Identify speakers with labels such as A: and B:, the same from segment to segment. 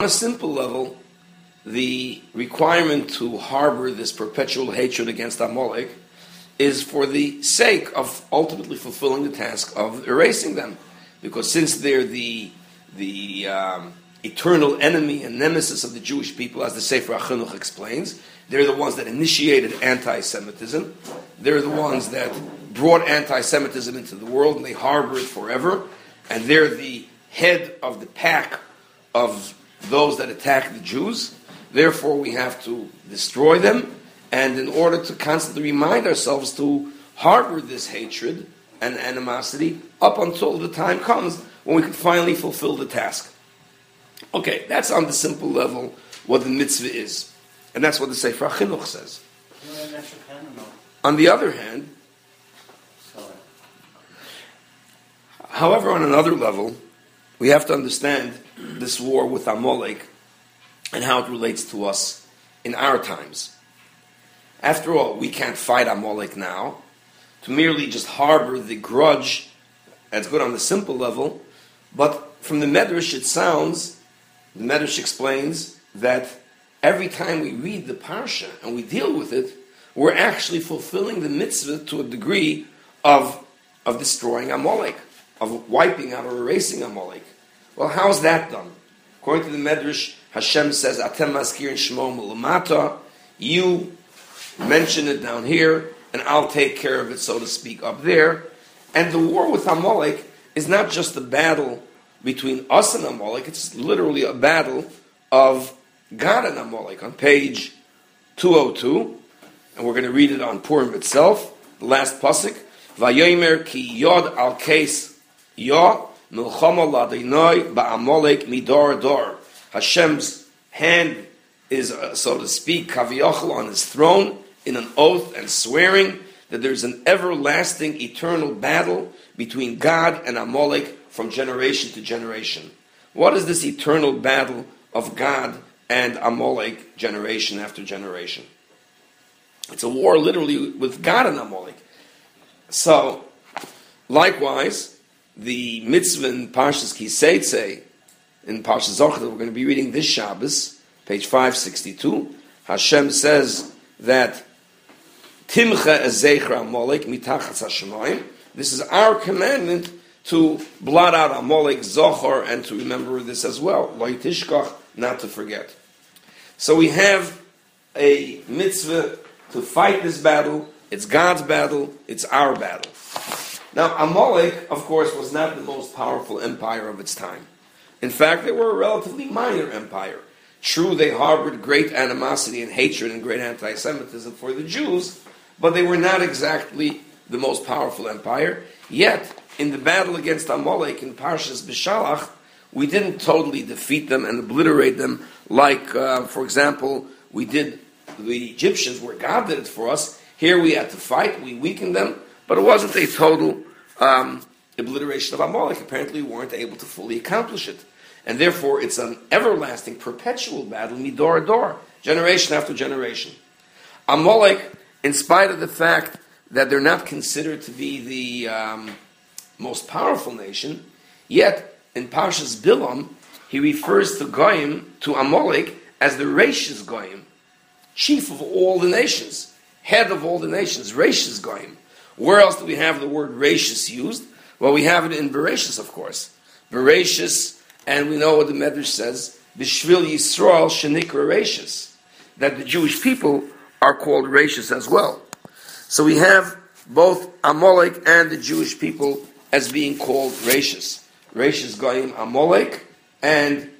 A: On a simple level, the requirement to harbor this perpetual hatred against Amalek is for the sake of ultimately fulfilling the task of erasing them. Because since they're the, the um, eternal enemy and nemesis of the Jewish people, as the Sefer HaChinuch explains, they're the ones that initiated anti-Semitism. They're the ones that brought anti-Semitism into the world, and they harbor it forever. And they're the head of the pack of those that attack the Jews. Therefore, we have to destroy them and in order to constantly remind ourselves to harbor this hatred and animosity up until the time comes when we can finally fulfill the task. Okay, that's on the simple level what the mitzvah is. And that's what the Sefer Chinuch says. On the other hand, however, on another level, we have to understand this war with Amalek and how it relates to us in our times. After all, we can't fight Amalek now. To merely just harbor the grudge, that's good on the simple level, but from the Medrash it sounds, the Medrash explains that every time we read the Parsha and we deal with it, we're actually fulfilling the mitzvah to a degree of, of destroying Amalek, of wiping out or erasing Amalek. Well, how's that done? According to the Medrash, Hashem says, Atem maskir shmo you mention it down here, and I'll take care of it, so to speak, up there. And the war with Amalek is not just a battle between us and Amalek, it's literally a battle of God and Amalek. On page 202, and we're going to read it on Purim itself, the last pasuk, Vayomer ki yod al case yod milchama ladinoi ba'amalek midor dor. Hashem's hand is, uh, so to speak, kaviyachal on his throne, in an oath and swearing that there's an everlasting, eternal battle between God and Amalek from generation to generation. What is this eternal battle of God and Amalek generation after generation? It's a war literally with God and Amalek. So, likewise, the mitzvah in Parshas Kiseitze, in Parshas Zachor we're going to be reading this Shabbos, page 562, Hashem says that Timcha ezechra Amalek mitachas hashemayim. This is our commandment to blot out Amalek Zachor and to remember this as well. Loitishkach, not to forget. So we have a mitzvah to fight this battle. It's God's battle. It's our battle. Now, Amalek, of course, was not the most powerful empire of its time. In fact, they were a relatively minor empire. True, they harbored great animosity and hatred and great anti Semitism for the Jews, but they were not exactly the most powerful empire. Yet, in the battle against Amalek in Parshas Bishalach, we didn't totally defeat them and obliterate them like, uh, for example, we did the Egyptians, where God did it for us. Here we had to fight, we weakened them, but it wasn't a total um, obliteration of Amalek. Apparently, we weren't able to fully accomplish it. And therefore, it's an everlasting, perpetual battle, midor door, generation after generation. Amalek in spite of the fact that they're not considered to be the um, most powerful nation, yet in Parshas Bilam, he refers to Goyim, to Amalek, as the Rashis Goyim, chief of all the nations, head of all the nations, Rashis Goyim. Where else do we have the word Rashis used? Well, we have it in Bereshis, of course. Bereshis, and we know what the Medrash says, Bishvil Yisrael Shenikra Rashis, that the Jewish people are called Rashis as well. So we have both Amalek and the Jewish people as being called Rashis. Rashis Goyim Amalek and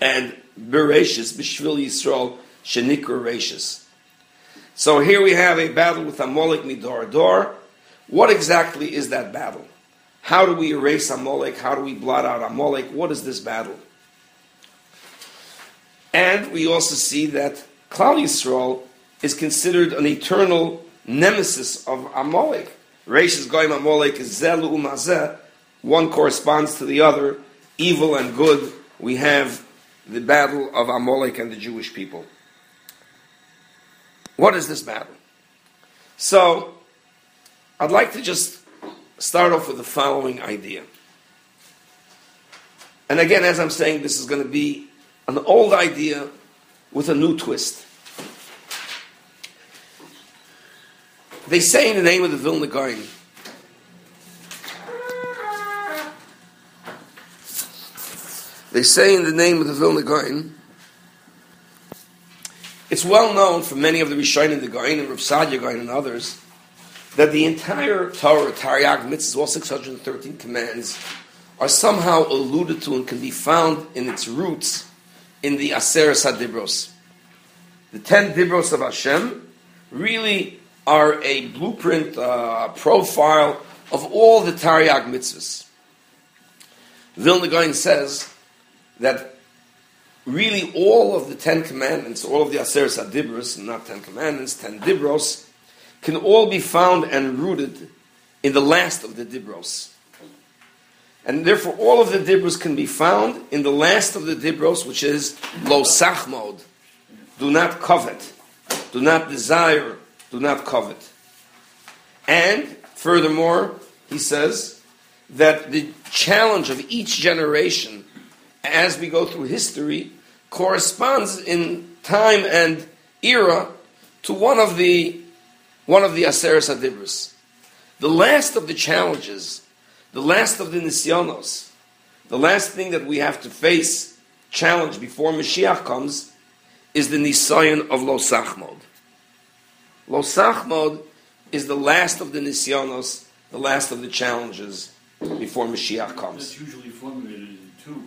A: and Bishvil Yisrael Shenikra. So here we have a battle with Amalek Midor Dor. What exactly is that battle? How do we erase Amalek? How do we blot out Amalek? What is this battle? And we also see that Klal Yisrael is considered an eternal nemesis of Amalek. Rashis Goyim Amalek is Zelu Umazeh. One corresponds to the other, evil and good. We have the battle of Amalek and the Jewish people. What is this battle? So, I'd like to just start off with the following idea. And again, as I'm saying, this is going to be an old idea with a new twist. They say in the name of the Vilna Gaon, they say in the name of the Vilna Gaon, it's well known from many of the Rishonim, the Gaon and Rav Saadia Gaon and others, that the entire Torah, Taryag Mitzvahs, all 613 commands, are somehow alluded to and can be found in its roots in the Aseres HaDibros. The ten Dibros of Hashem really are a blueprint, uh, profile of all the Taryag mitzvahs. Vilna Gaon says that really all of the Ten Commandments, all of the Aseres HaDibros, not Ten Commandments, Ten Dibros, can all be found and rooted in the last of the Dibros. And therefore, all of the Dibros can be found in the last of the Dibros, which is Lo Sachmod. Do not covet. Do not desire. Do not covet. And, furthermore, he says that the challenge of each generation as we go through history corresponds in time and era to one of the one of the Aseres Adibris. The last of the challenges, the last of the Nisyonos, the last thing that we have to face, challenge before Mashiach comes, is the Nisayan of Lo Sachmod. Lo Sachmod is the last of the Nisyonos, the last of the challenges before Mashiach comes.
B: That's usually formulated in two.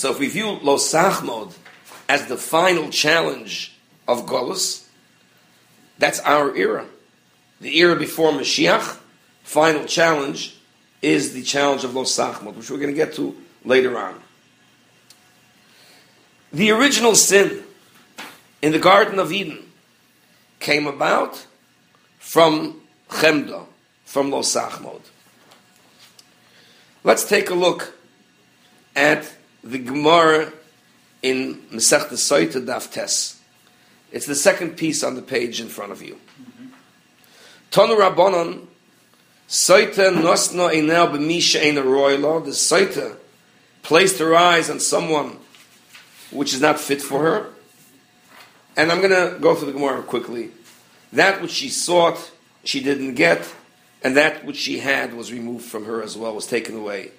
A: So if we view Lo Sachmod as the final challenge of Golus, that's our era. The era before Mashiach, final challenge, is the challenge of Lo Sachmod, which we're going to get to later on. The original sin in the Garden of Eden came about from Chemda, from Lo Sachmod. Let's take a look at the Gemara in Masech Soita Daf Tes. It's the second piece on the page in front of you. Tonu Rabbanon Soita Nosno Einel B'Misha Ein Roylo. The Soita placed her eyes on someone which is not fit for her. And I'm going to go through the Gemara quickly. That which she sought, she didn't get, and that which she had was removed from her as well, was taken away.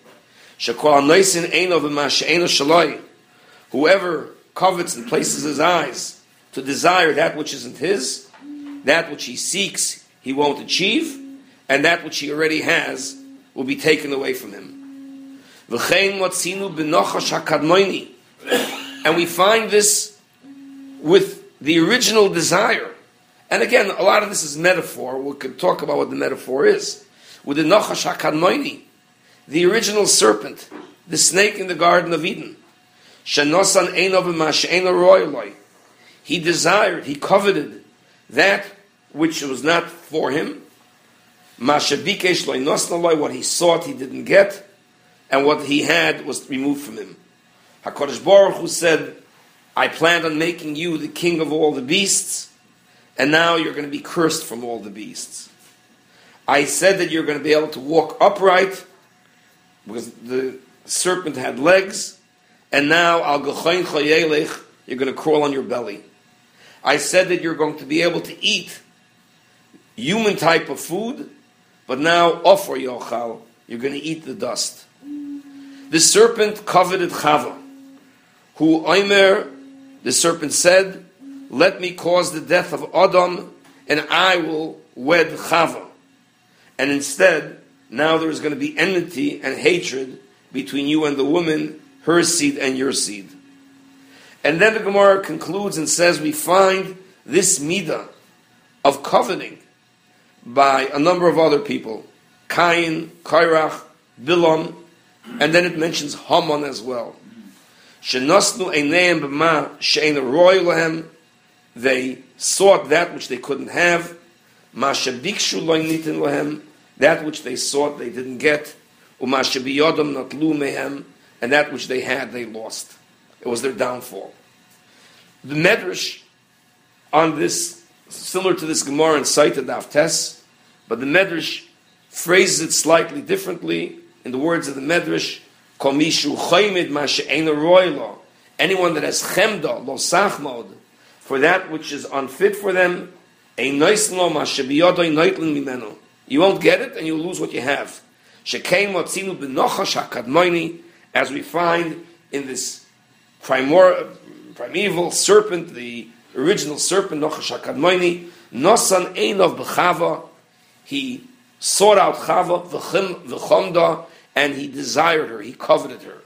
A: Whoever covets and places his eyes to desire that which isn't his, that which he seeks, he won't achieve, and that which he already has will be taken away from him. And we find this with the original desire. And again, a lot of this is metaphor. We could talk about what the metaphor is. With the Nachash HaKadmoini, the original serpent, the snake in the Garden of Eden. Shanosan royaloi. He desired, he coveted that which was not for him. What he sought he didn't get, and what he had was removed from him. HaKadosh Baruch Hu said, I planned on making you the king of all the beasts, and now you're going to be cursed from all the beasts. I said that you're going to be able to walk upright, because the serpent had legs, and now al you're going to crawl on your belly. I said that you're going to be able to eat human type of food, but now offer yochal, you're going to eat the dust. The serpent coveted Chava, who Omer, the serpent said, let me cause the death of Adam, and I will wed Chava. And instead, now there is going to be enmity and hatred between you and the woman, her seed and your seed. And then the Gemara concludes and says we find this midah of coveting by a number of other people, Cain, Kairach, Bilam, and then it mentions Haman as well. Roy They sought that which they couldn't have. Ma that which they sought, they didn't get. Umashabiyodam natlu and that which they had, they lost. It was their downfall. The Medrash on this, similar to this Gemara in Saita Daftes, but the Medrash phrases it slightly differently. In the words of the Medrash, Komishu choymid ma she'ena roilo. Anyone that has chemda, lo sachmod, for that which is unfit for them, ein noislo ma shebiyodo noitlin mimenu. You won't get it and you'll lose what you have. As we find in this primor, primeval serpent, the original serpent, Nochash HaKadmoini, Nosan Einov B'chava, he sought out Chava, V'chomda, and he desired her, he coveted her.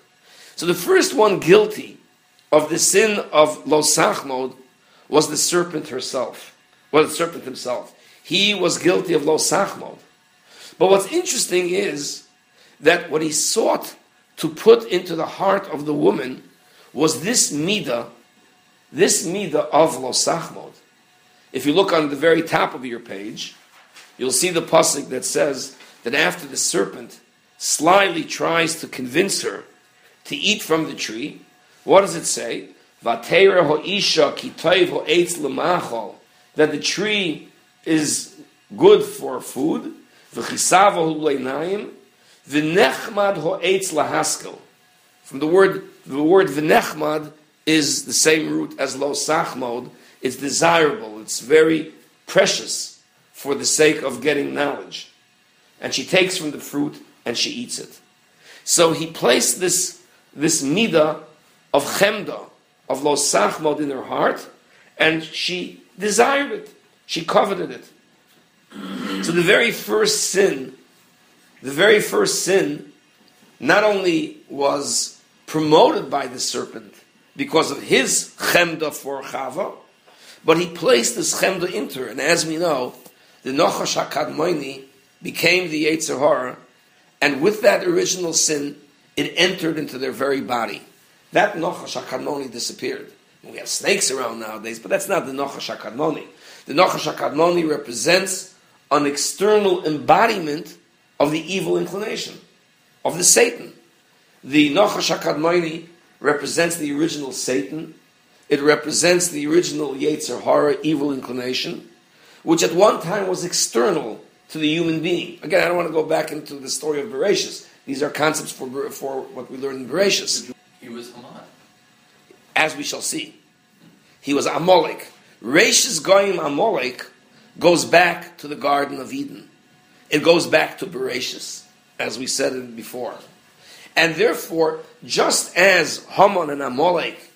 A: So the first one guilty of the sin of Losachmod was the serpent herself, was the serpent himself. He was guilty of Losachmod. But what's interesting is that what he sought to put into the heart of the woman was this midah, this midah of Losachmod. If you look on the very top of your page, you'll see the pasuk that says that after the serpent slyly tries to convince her to eat from the tree, what does it say? That the tree is good for food, v'chisavo hu'leinayim, v'nechmad ho'etz lahaskel. From the word, the word v'nechmad is the same root as lo sachmod. It's desirable. It's very precious for the sake of getting knowledge. And she takes from the fruit and she eats it. So he placed this, this midah of chemda, of lo sachmod in her heart, and she desired it. She coveted it. So the very first sin, the very first sin, not only was promoted by the serpent because of his chemda for Chava, but he placed this chemda into her. And as we know, the Nochash HaKadmoini became the Yetzer Hara, and with that original sin, it entered into their very body. That Nochash HaKadmoni disappeared. We have snakes around nowadays, but that's not the Nochash HaKadmoni. The Nochash HaKadmoni represents an external embodiment of the evil inclination, of the Satan. The Nochash HaKadmoni represents the original Satan. It represents the original Yetzer Hara, evil inclination, which at one time was external to the human being. Again, I don't want to go back into the story of Bereshis. These are concepts for, for what we learned in Bereshis.
C: He was Haman.
A: As we shall see. He was Amalek. Rashis Goyim Amalek goes back to the Garden of Eden. It goes back to Bereshis, as we said it before. And therefore, just as Haman and Amalek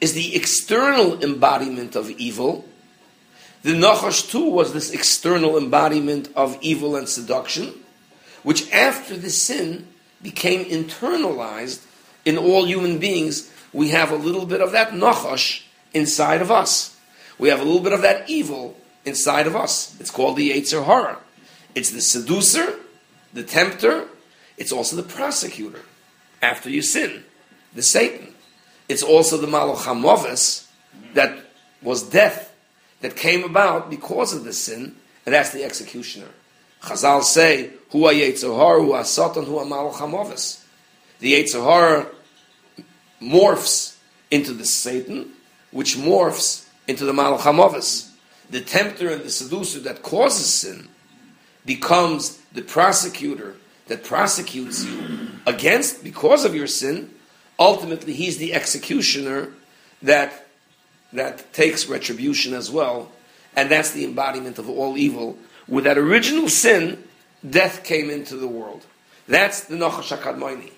A: is the external embodiment of evil, the Nachash too was this external embodiment of evil and seduction, which after the sin became internalized in all human beings. We have a little bit of that Nachash inside of us. We have a little bit of that evil inside of us. It's called the Yetzer Hara. It's the seducer, the tempter, it's also the prosecutor after you sin, the Satan. It's also the Malach HaMoves that was death that came about because of the sin, and that's the executioner. Chazal say, "Who Hu Yetzer Hara, Hu Satan, Hu Malach HaMoves. The Yetzer Hara morphs into the Satan, which morphs into the Malach HaMoves. The tempter and the seducer that causes sin becomes the prosecutor that prosecutes you against because of your sin. Ultimately, he's the executioner that that takes retribution as well, and that's the embodiment of all evil. With that original sin, death came into the world. That's the Nochash HaKadmoini.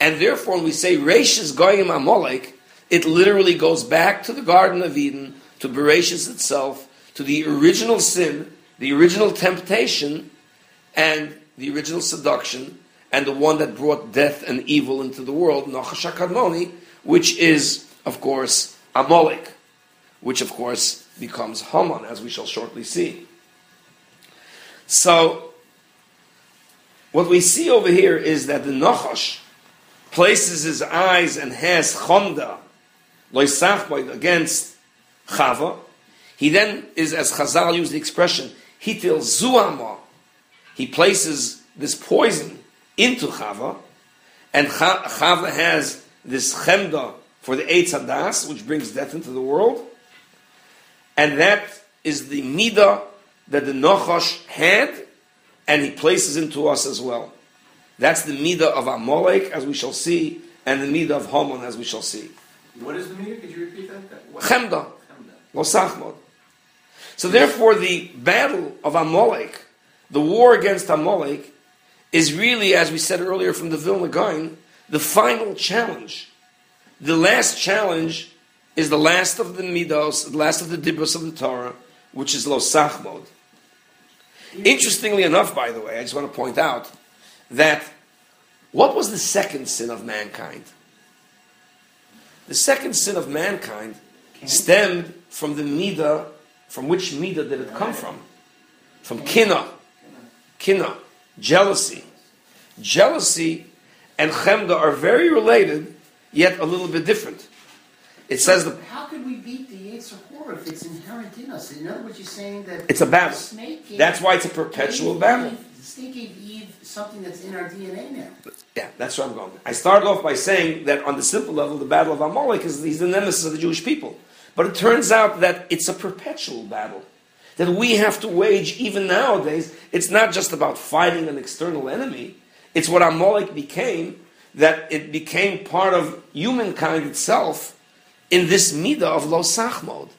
A: And therefore, when we say Rashis Goyim Amalek, it literally goes back to the Garden of Eden, to Bereshis itself, to the original sin, the original temptation, and the original seduction, and the one that brought death and evil into the world, Nochash HaKadmoni, which is, of course, Amalek, which, of course, becomes Haman, as we shall shortly see. So, what we see over here is that the Nachash places his eyes and has Chomda, Loisachboid, against Chava. He then is, as Chazal used the expression, Hitil Zuama. He places this poison into Chava, and Chava has this Chemda for the Eitz Hadas, which brings death into the world. And that is the Midah that the Nachash had, and he places into us as well. That's the midah of Amalek, as we shall see, and the midah of Haman, as we shall see.
C: What is the meter? Could you repeat that? that what?
A: Chemda,
C: Chemda.
A: lo sachmod. So therefore, the battle of Amalek, the war against Amalek, is really, as we said earlier from the Vilna Gaon, the final challenge. The last challenge is the last of the midos, the last of the dibros of the Torah, which is Losachmod. Interestingly enough, by the way, I just want to point out that what was the second sin of mankind? The second sin of mankind stemmed from the midah. From which midah did it come from? From kina, kina, jealousy. Jealousy and chemda are very related, yet a little bit different. It says the
D: How could we beat the Yetzer Hora if it's inherent in us? In other words, you're saying that
A: It's a battle.
D: the snake gave-
A: That's why it's a perpetual battle.
D: Gave Eve something that's in our DNA now.
A: Yeah, that's where I'm going. I started off by saying that on the simple level, the battle of Amalek is he's the nemesis of the Jewish people. But it turns out that it's a perpetual battle that we have to wage even nowadays. It's not just about fighting an external enemy. It's what Amalek became, that it became part of humankind itself in this midah of lo sachmod.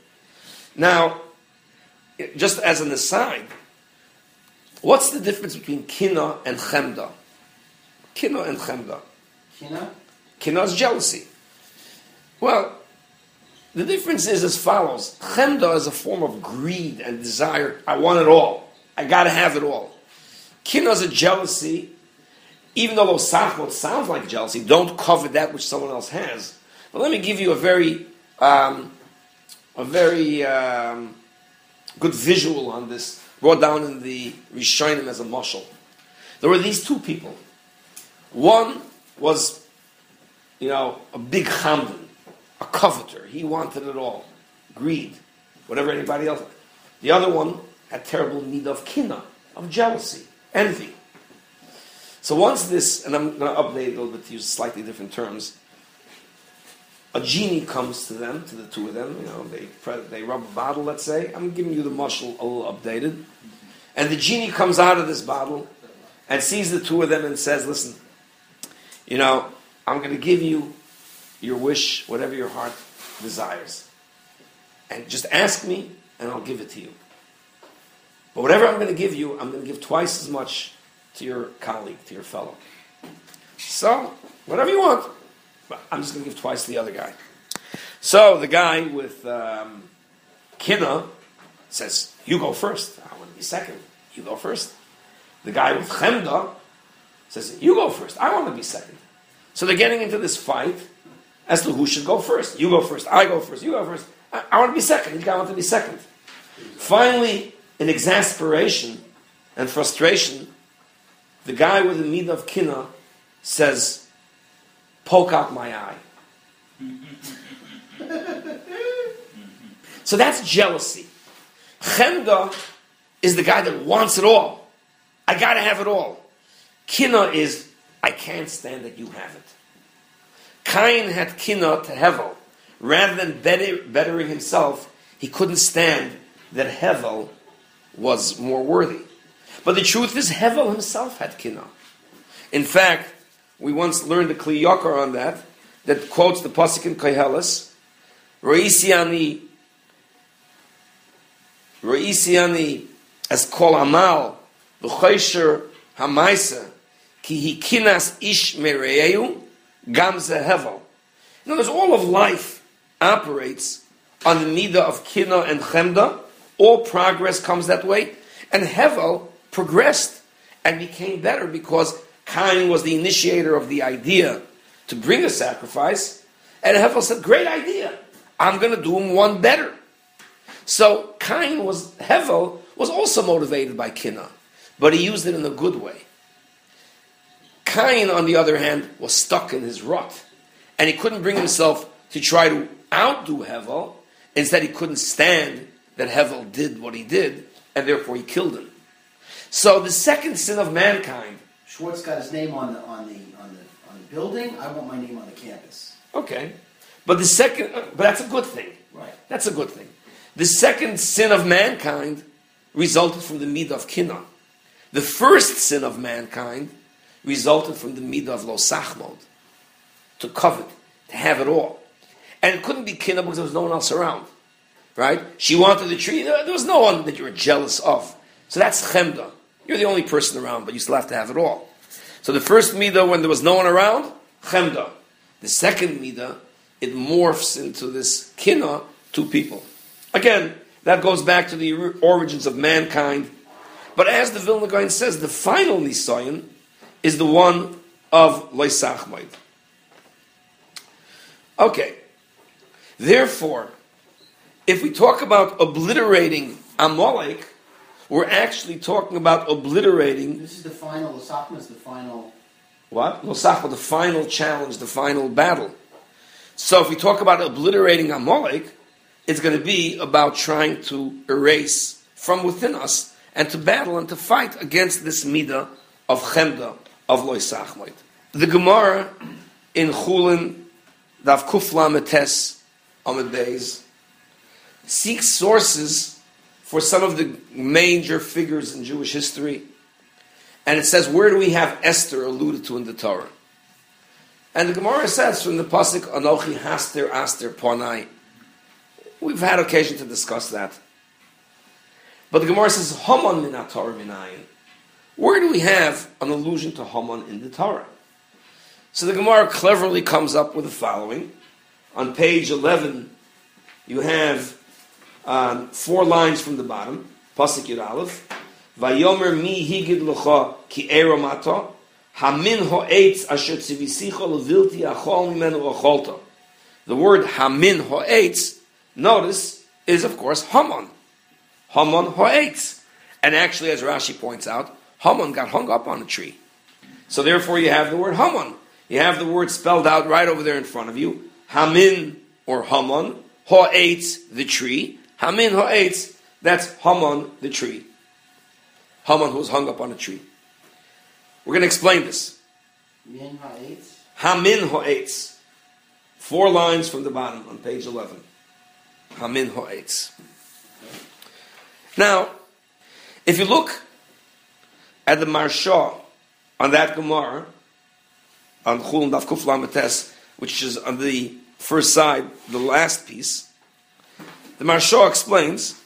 A: Now, just as an aside, what's the difference between kina and chemda? Kina and chemda.
D: Kina?
A: Kina is jealousy. Well, the difference is as follows. Chemda is a form of greed and desire. I want it all. I got to have it all. Kina is a jealousy. Even though Sachmot sounds like jealousy, don't covet that which someone else has. But let me give you a very, um, a very um, good visual on this, brought down in the Rishonim as a mushal. There were these two people. One was, you know, a big chamdan, a coveter. He wanted it all. Greed. Whatever anybody else. The other one had terrible need of kina, of jealousy, envy. So once this, and I'm going to update a little bit to use slightly different terms, a genie comes to them, to the two of them, you know, they, they rub a bottle, let's say. I'm giving you the mushal a little updated. And the genie comes out of this bottle and sees the two of them and says, listen, you know, I'm going to give you your wish, whatever your heart desires. And just ask me, and I'll give it to you. But whatever I'm going to give you, I'm going to give twice as much to your colleague, to your fellow. So, whatever you want. I'm just going to give twice to the other guy. So the guy with um, kina says, "You go first. I want to be second. You go first. The guy with chemda says, "You go first. I want to be second. So they're getting into this fight as to who should go first. You go first. I go first. You go first. I, I want to be second. Each guy wants to be second. Finally, in exasperation and frustration, the guy with the midah of kina says, "Poke out my eye." so that's jealousy. Chemda is the guy that wants it all. I got to have it all. Kina is, I can't stand that you have it. Cain had kina to Hevel. Rather than better, bettering himself, he couldn't stand that Hevel was more worthy. But the truth is, Hevel himself had kina. In fact, we once learned a Kli Yakar on that, that quotes the Pasuk in Koheles, Reisiani, Reisiani as kol amal, v'choysher hamaisa, ki hikinas ish mereu, gam hevel. In other words, all of life operates on the midah of kina and chemda. All progress comes that way. And Hevel progressed and became better because Cain was the initiator of the idea to bring a sacrifice. And Hevel said, Great idea. I'm going to do him one better. So Cain was, Hevel was also motivated by kina, but he used it in a good way. Cain, on the other hand, was stuck in his rut, and he couldn't bring himself to try to outdo Hevel. Instead, he couldn't stand that Hevel did what he did, and therefore he killed him. So the second sin of mankind.
D: Schwartz got his name on the on the on the on the building. I want my name on the campus.
A: Okay, but the second, uh, but that's a good thing.
D: Right.
A: That's a good thing. The second sin of mankind resulted from the midah of kina. The first sin of mankind resulted from the midah of lo sachmod, to covet, to have it all. And it couldn't be kina because there was no one else around. Right? She wanted the tree. There was no one that you were jealous of. So that's chemda. You're the only person around, but you still have to have it all. So the first midah, when there was no one around, chemda. The second midah, it morphs into this kina, two people. Again, that goes back to the origins of mankind. But as the Vilna Gaon says, the final nisayon is the one of loisachmaid. Okay. Therefore, if we talk about obliterating Amalek, we're actually talking about obliterating.
D: This is the final. Losachma is the final.
A: What? Losachma, the final challenge, the final battle. So if we talk about obliterating Amalek, it's going to be about trying to erase from within us and to battle and to fight against this midah of chemda of loisachmoid. The Gemara in Chulin Dav Kufla Metes Amid Beis seeks sources for some of the major figures in Jewish history, and it says, where do we have Esther alluded to in the Torah? And the Gemara says from the pasuk Anochi Haster Aster Ponai. We've had occasion to discuss that. But the Gemara says Haman min Torah minayin. Where do we have an allusion to Haman in the Torah? So the Gemara cleverly comes up with the following. On page 11, you have um, four lines from the bottom. Yud Aleph. Vayomer mi higid ki hamin ho'etz asher levilti achol mimenu. The word hamin ho'etz, notice, is of course Haman. Haman ho'etz. And actually, as Rashi points out, Haman got hung up on a tree. So therefore you have the word Haman. You have the word spelled out right over there in front of you. Hamin or Haman. Ha'etz, the tree. Hamin ha'etz, that's Haman, the tree. Haman who was hung up on a tree. We're going to explain this.
D: Min ha'etz.
A: Hamin ha'etz. Four lines from the bottom on page 11. Hamin ha'etz. Now, if you look at the Maharsha on that Gemara, on Chul Daf Kuf Lamates, which is on the first side, the last piece, the marsha explains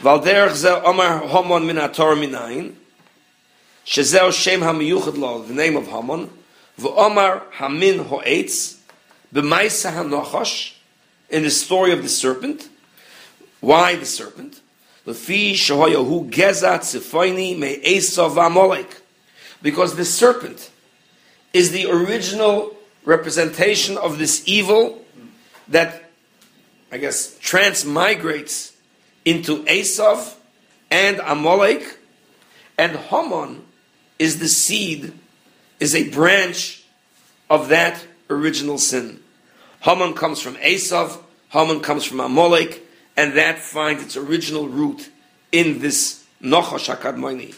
A: val der ze omar homon min a tor min nine she ze o shem ha miyuchad lo the name of homon ve omar hamin ho eats be meisa ha nochosh in the story of the serpent. Why the serpent? The fi shoya hu geza ze me eso va molek because the serpent is the original representation of this evil that I guess, transmigrates into Esav and Amalek, and Haman is the seed, is a branch of that original sin. Haman comes from Esav, Haman comes from Amalek, and that finds its original root in this Nochash HaKadmoni.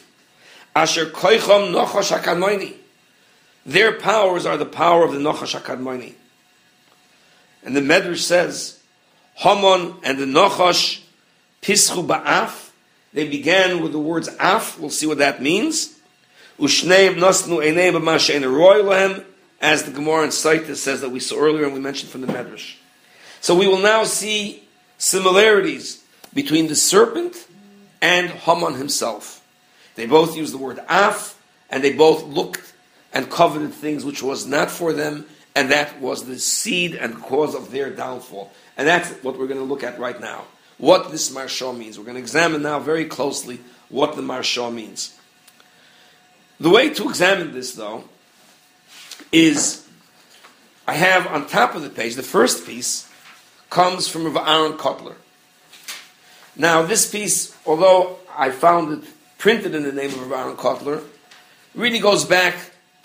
A: Asher koichom Nochash HaKadmoni. Their powers are the power of the Nochash HaKadmoni. And the Medrash says, Haman and the Nochash pischu ba'af. They began with the words af. We'll see what that means. Ushneim nasnu einei b'mashein roy as the Gemara in Saitis says that we saw earlier and we mentioned from the Medrash. So we will now see similarities between the serpent and Haman himself. They both use the word af, and they both looked and coveted things which was not for them, and that was the seed and cause of their downfall. And that's what we're going to look at right now. What this Maharsha means. We're going to examine now very closely what the Maharsha means. The way to examine this, though, is I have on top of the page, the first piece comes from Rav Aaron. Now, this piece, although I found it printed in the name of Rav Aaron really goes back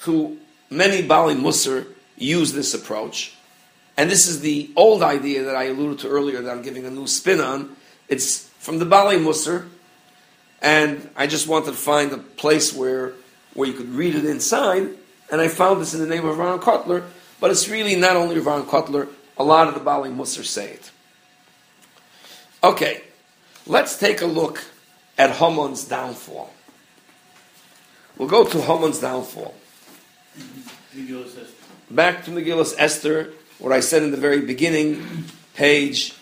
A: to many Bali Musar use this approach. And this is the old idea that I alluded to earlier that I'm giving a new spin on. It's from the Bali Musar, and I just wanted to find a place where, where you could read it inside, and I found this in the name of Ron Kotler, but it's really not only Ron Kotler, a lot of the Bali Musar say it. Okay, let's take a look at Haman's downfall. We'll go to Haman's downfall. Back to Megillus Esther, what I said in the very beginning, page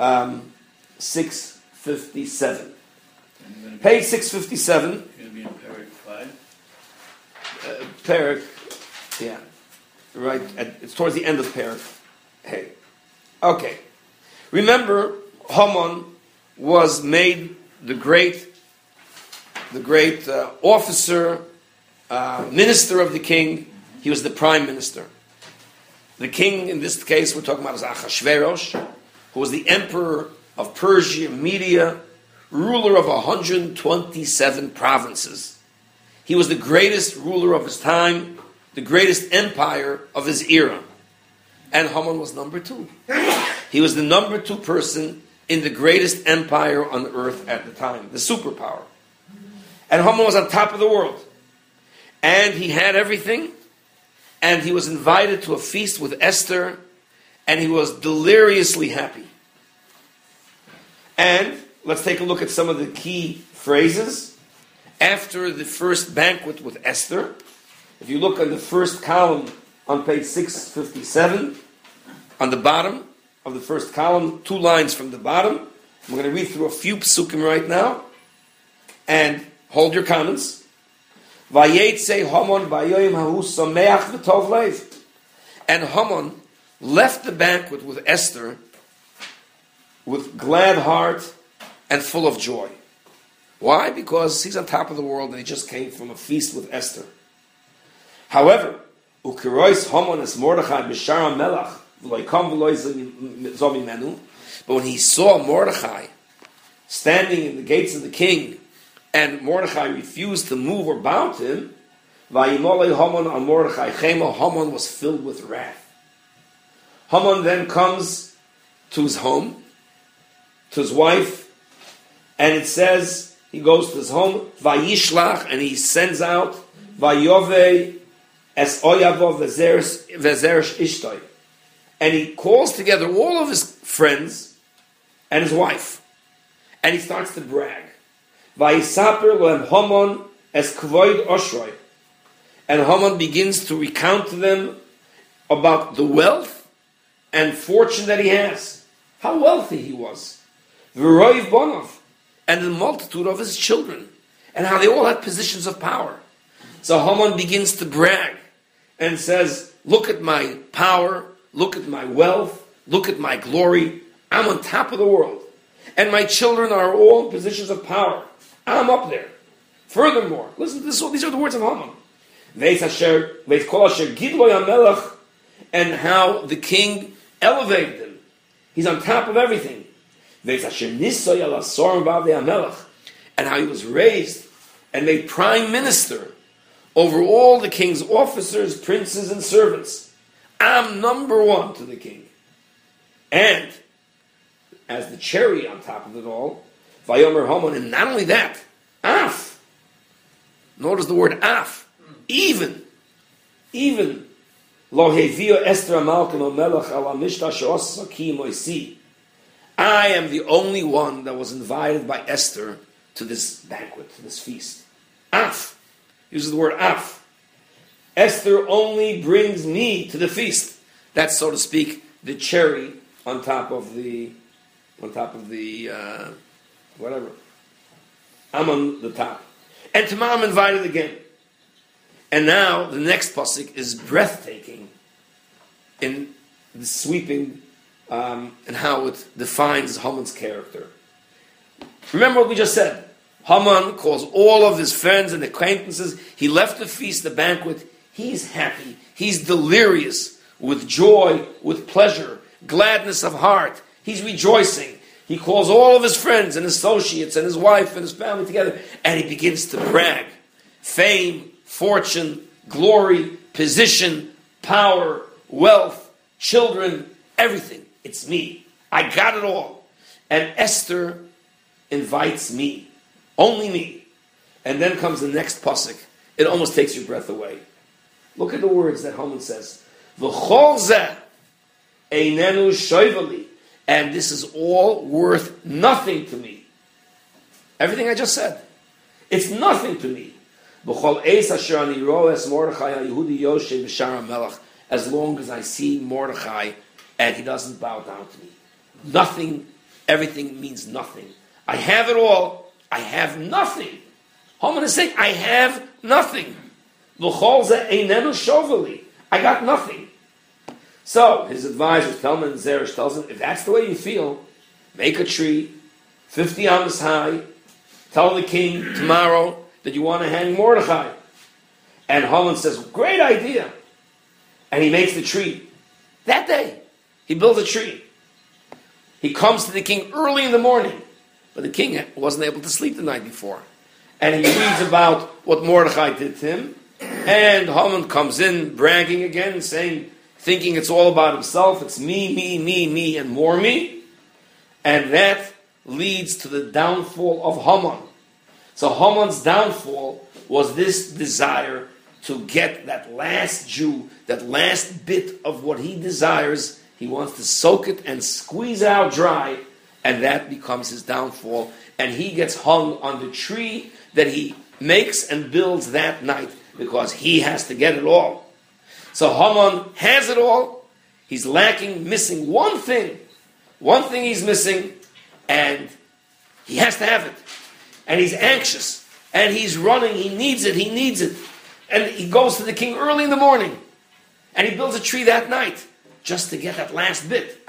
A: um, 657.
B: and you're gonna be,
A: Page 657,
B: you're gonna be in Perek five.
A: uh, Perik, yeah, right, at, it's towards the end of Perik. Hey, okay. Remember, Haman was made the great, the great uh, officer, uh, minister of the king. He was the prime minister. The king, in this case, we're talking about is Achashverosh, who was the emperor of Persia, Media, ruler of 127 provinces. He was the greatest ruler of his time, the greatest empire of his era. And Haman was number two. He was the number two person in the greatest empire on earth at the time, the superpower. And Haman was on top of the world. And he had everything. And he was invited to a feast with Esther. And he was deliriously happy. And let's take a look at some of the key phrases. After the first banquet with Esther, if you look on the first column on page 657, on the bottom of the first column, two lines from the bottom, I'm going to read through a few psukim right now, and hold your comments. Haman vayoyim sameach v'tov leiv. And Haman left the banquet with Esther with glad heart and full of joy. Why? Because he's on top of the world and he just came from a feast with Esther. However, Ukirois Haman es Mordechai melach. But when he saw Mordechai standing in the gates of the king, and Mordechai refused to move or to him, Vayimole Haman on Mordechai Chema, Haman was filled with wrath. Haman then comes to his home, to his wife, and it says he goes to his home, Vayishlach, and he sends out Vayove es Oyavo Vezeres Ishtoi. And he calls together all of his friends and his wife. And he starts to brag. Vayisaper lohem Haman es Kvoid Oshroi. And Haman begins to recount to them about the wealth and fortune that he has. How wealthy he was. V'roiv Bonov. And the multitude of his children. And how they all had positions of power. So Haman begins to brag and says, Look at my power, look at my wealth, look at my glory. I'm on top of the world. And my children are all in positions of power. I'm up there. Furthermore, listen to this, these are the words of Haman. Veis Asher, Veis Kol and how the king elevated him. He's on top of everything. Veis Asher Nisoy Al Asor Bavdei HaMelech, and how he was raised and made prime minister over all the king's officers, princes, and servants. I'm number one to the king. And as the cherry on top of it all, Vayomer Haman, and not only that, af. Notice the word af. Even. Even. Lo hevio Esther Amalkim Melech ala mishta she'os sakim oisi. I am the only one that was invited by Esther to this banquet, to this feast. Af. Uses the word af. Esther only brings me to the feast. That's, so to speak, the cherry on top of the, on top of the, uh, whatever. I'm on the top. And tomorrow I'm invited again. And now the next pasuk is breathtaking in the sweeping um, and how it defines Haman's character. Remember what we just said. Haman calls all of his friends and acquaintances. He left the feast, the banquet. He's happy. He's delirious with joy, with pleasure, gladness of heart. He's rejoicing. He calls all of his friends and associates and his wife and his family together, and he begins to brag. Fame, fortune, glory, position, power, wealth, children, everything. It's me. I got it all. And Esther invites me. Only me. And then comes the next pasuk. It almost takes your breath away. Look at the words that Haman says. V'chol zeh einenu shoivali. And this is all worth nothing to me. Everything I just said. It's nothing to me. As long as I see Mordechai and he doesn't bow down to me. Nothing, everything means nothing. I have it all. I have nothing. Haman is saying, I have nothing. I got nothing. So his advisor, Telman Zeresh, tells him, if that's the way you feel, make a tree, 50 amas high, tell the king tomorrow that you want to hang Mordechai. And Haman says, great idea. And he makes the tree. That day, he builds a tree. He comes to the king early in the morning, but the king wasn't able to sleep the night before. And he reads about what Mordechai did to him. And Haman comes in bragging again, saying, thinking it's all about himself. It's me, me, me, me, and more me. And that leads to the downfall of Haman. So Haman's downfall was this desire to get that last Jew, that last bit of what he desires. He wants to soak it and squeeze it out dry, and that becomes his downfall. And he gets hung on the tree that he makes and builds that night because he has to get it all. So Haman has it all. He's lacking, missing one thing. One thing he's missing, and he has to have it. And he's anxious. And he's running. He needs it. He needs it. And he goes to the king early in the morning. And he builds a tree that night just to get that last bit.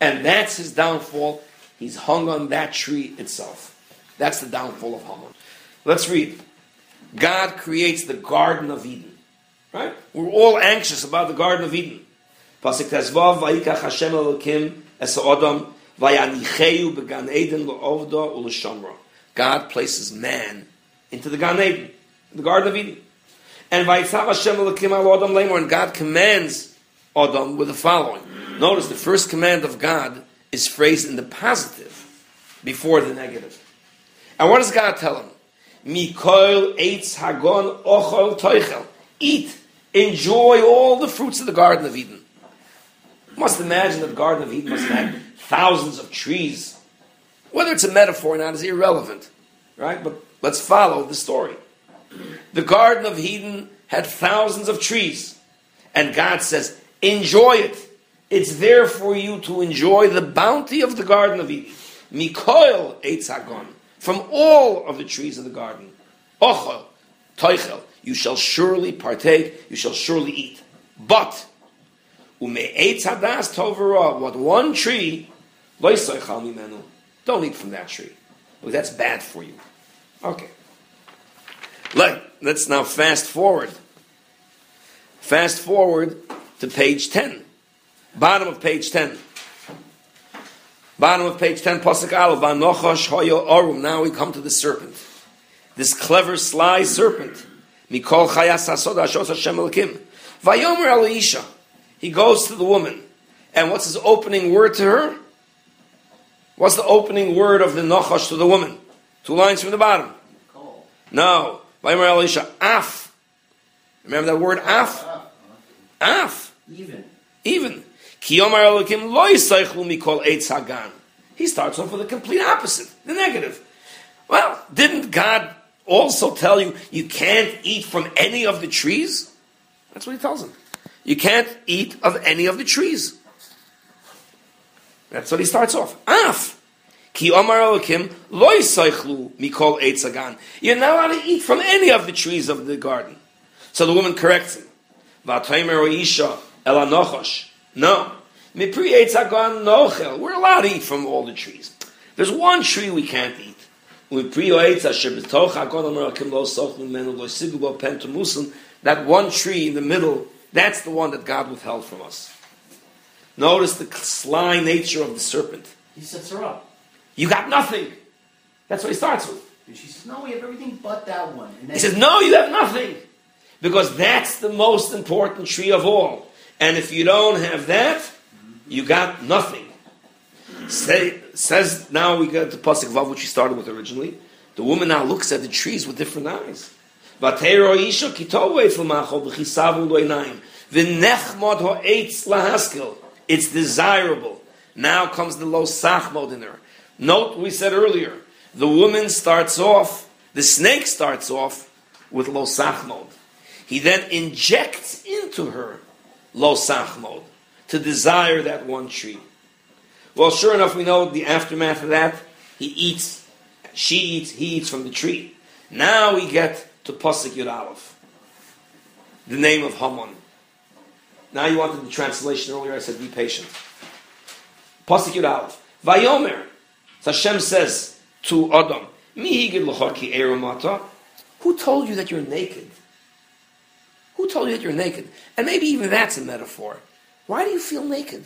A: And that's his downfall. He's hung on that tree itself. That's the downfall of Haman. Let's read. God creates the Garden of Eden. Right? We're all anxious about the Garden of Eden. Tezvav, Vayikach Hashem Elokim es began Eden. God places man into the Gan Eden, the Garden of Eden. And Vayitzav Hashem Elokim al lemor, and God commands Odom with the following. Notice the first command of God is phrased in the positive before the negative. And what does God tell him? Eitz hagon ochol toichel. Eat enjoy all the fruits of the Garden of Eden. You must imagine that the Garden of Eden must have thousands of trees. Whether it's a metaphor or not is irrelevant, right? But let's follow the story. The Garden of Eden had thousands of trees, and God says, enjoy it. It's there for you to enjoy the bounty of the Garden of Eden. Mikoil Eitzagon, from all of the trees of the garden. Ochel, Toichel, you shall surely partake, you shall surely eat. But, ume'etz hadas tovara, what one tree, don't eat from that tree. Because that's bad for you. Okay. Let, let's now fast forward. Fast forward to page 10. Bottom of page 10. Bottom of page 10, Pasuk Aleph. Now we come to the serpent. This clever, sly serpent. Mikol chayas hasod ashos Hashem Elokim. Vayomer el ha'isha. He goes to the woman. And what's his opening word to her? What's the opening word of the Nochash to the woman? Two lines from the bottom. No. Vayomer el ha'isha. Af. Remember that word af? Af.
D: Even.
A: Even. Kiyomar Elokim lo yisaychlu mikol eitz hagan. He starts off with the complete opposite, the negative. Well, didn't God also tell you you can't eat from any of the trees? That's what he tells him. You can't eat of any of the trees. That's what he starts off. Af. Ki omar elokim loy seichlu mikol eitzagan. You're not allowed to eat from any of the trees of the garden. So the woman corrects him. Vataymer isha elanochosh. No. Mipri eitzagan nochel. We're allowed to eat from all the trees. There's one tree we can't eat. That one tree in the middle, that's the one that God withheld from us. Notice the sly nature of the serpent.
D: He sets her up.
A: You got nothing. That's what he starts with.
D: And she says, No, we have everything but that one.
A: He says, No, you have nothing. Because that's the most important tree of all. And if you don't have that, you got nothing. Say, says now we get to Pasuk Vav, which we started with originally. The woman now looks at the trees with different eyes. It's desirable. Now comes the lo sachmod in her. Note we said earlier, the woman starts off, the snake starts off with lo sachmod. He then injects into her lo sachmod to desire that one tree. Well, sure enough, we know the aftermath of that. He eats, she eats, he eats from the tree. Now we get to Pasuk Yud Aleph, the name of Haman. Now you wanted the translation earlier. I said, be patient. Pasuk Yud Aleph. Vayomer. Hashem says to Adam. Who told you that you're naked? Who told you that you're naked? And maybe even that's a metaphor. Why do you feel naked?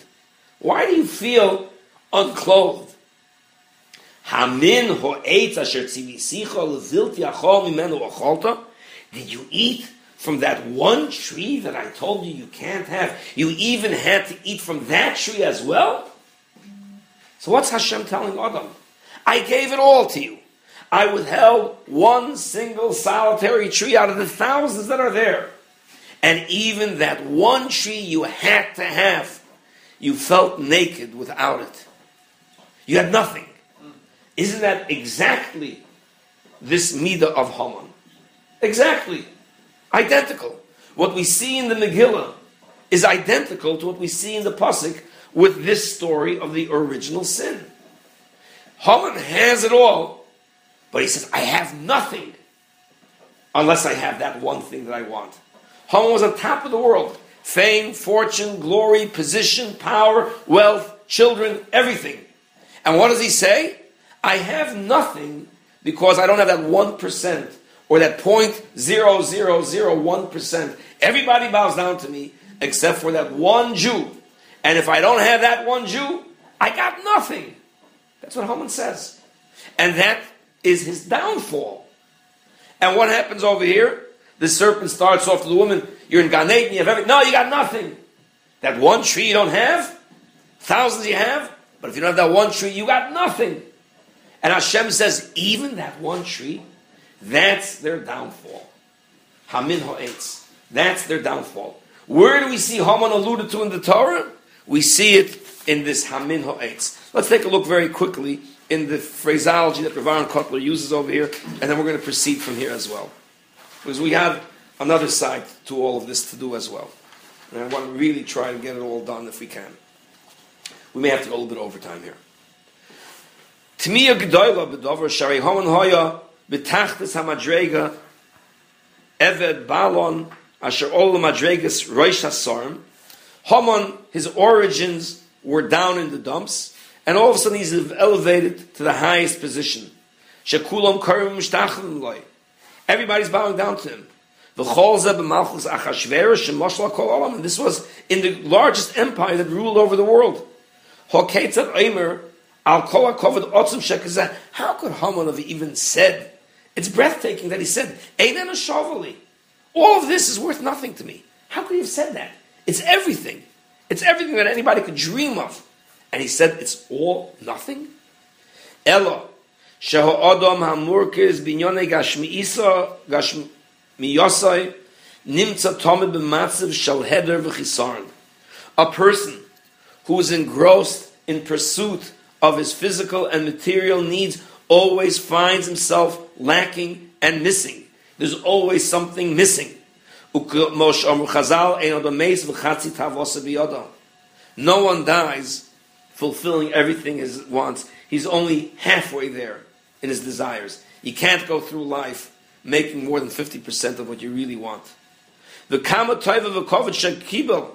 A: Why do you feel unclothed? Hamin asher tzivisicha mimenu. Did you eat from that one tree that I told you you can't have? You even had to eat from that tree as well? So what's Hashem telling Adam? I gave it all to you. I withheld one single solitary tree out of the thousands that are there. And even that one tree you had to have, you felt naked without it. You had nothing. Isn't that exactly this midah of Haman? Exactly. Identical. What we see in the Megillah is identical to what we see in the Pasuk with this story of the original sin. Haman has it all, but he says, I have nothing unless I have that one thing that I want. Haman was on top of the world. Fame, fortune, glory, position, power, wealth, children, everything. And what does he say? I have nothing because I don't have that 1% or that 0.0001%. Everybody bows down to me except for that one Jew. And if I don't have that one Jew, I got nothing. That's what Haman says. And that is his downfall. And what happens over here? The serpent starts off to the woman, you're in Gan Eden, you have everything. No, you got nothing. That one tree you don't have, thousands you have, but if you don't have that one tree, you got nothing. And Hashem says, even that one tree, that's their downfall. Hamin ha'etz. That's their downfall. Where do we see Haman alluded to in the Torah? We see it in this Hamin ha'etz. Let's take a look very quickly in the phraseology that Rav Kotler uses over here, and then we're going to proceed from here as well. Because we have another side to all of this to do as well. And I want to really try to get it all done if we can. We may have to go a little bit overtime here. Tmiya gedoyla bedover shari homan hoya betachtes hamadrega eved balon asher ol madregas roish hasarm. Haman, his origins were down in the dumps, and all of a sudden he's elevated to the highest position. Shekulam karim mishtachim loy. Everybody's bowing down to him. And this was in the largest empire that ruled over the world. How could Haman have even said? It's breathtaking that he said, Einan Shavali. All of this is worth nothing to me. How could he have said that? It's everything. It's everything that anybody could dream of. And he said, it's all nothing? Ella, Sheho Adam Hamurkiz Binyone Gashmiisa Gashmiyosai Nimtza Tomid B'matziv Shalheder V'chisarn. A person who is engrossed in pursuit of his physical and material needs always finds himself lacking and missing. There's always something missing. No one dies fulfilling everything he wants. He's only halfway there in his desires. You can't go through life making more than 50% of what you really want. The kama toiva v'kovet shekibel,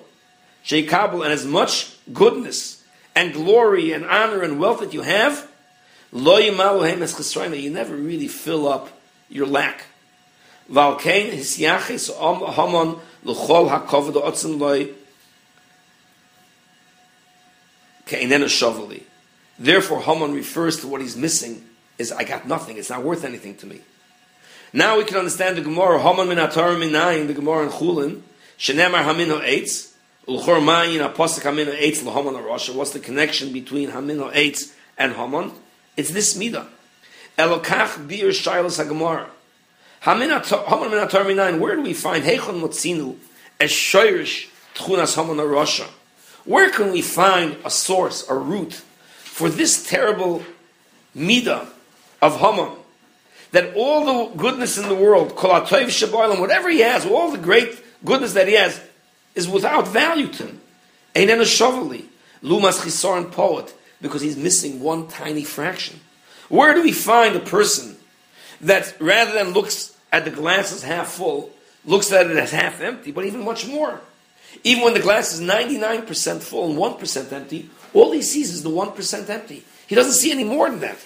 A: shekabel, and as much goodness and glory and honor and wealth that you have, lo you never really fill up your lack. Valkein loy ke'inena. Therefore, Haman refers to what he's missing is I got nothing. It's not worth anything to me. Now we can understand the Gemara, Haman min atar minayin, the Gemara in Chulin, shenemar hamin ha'etz, What's the connection between hamin ha'etz and Haman? It's this midah. Elokach bir shailas ha'gemara. Haman min atar minayin, where do we find heichon motzinu as shoyrish tchunas haman ha'rasha? Where can we find a source, a root, for this terrible midah of Haman. that all the goodness in the world, kol whatever he has, all the great goodness that he has, is without value to him. Einen shoveli, lumas chisaron poet, because he's missing one tiny fraction. Where do we find a person that rather than looks at the glass as half full, looks at it as half empty, but even much more? Even when the glass is 99% full and 1% empty, all he sees is the 1% empty. He doesn't see any more than that.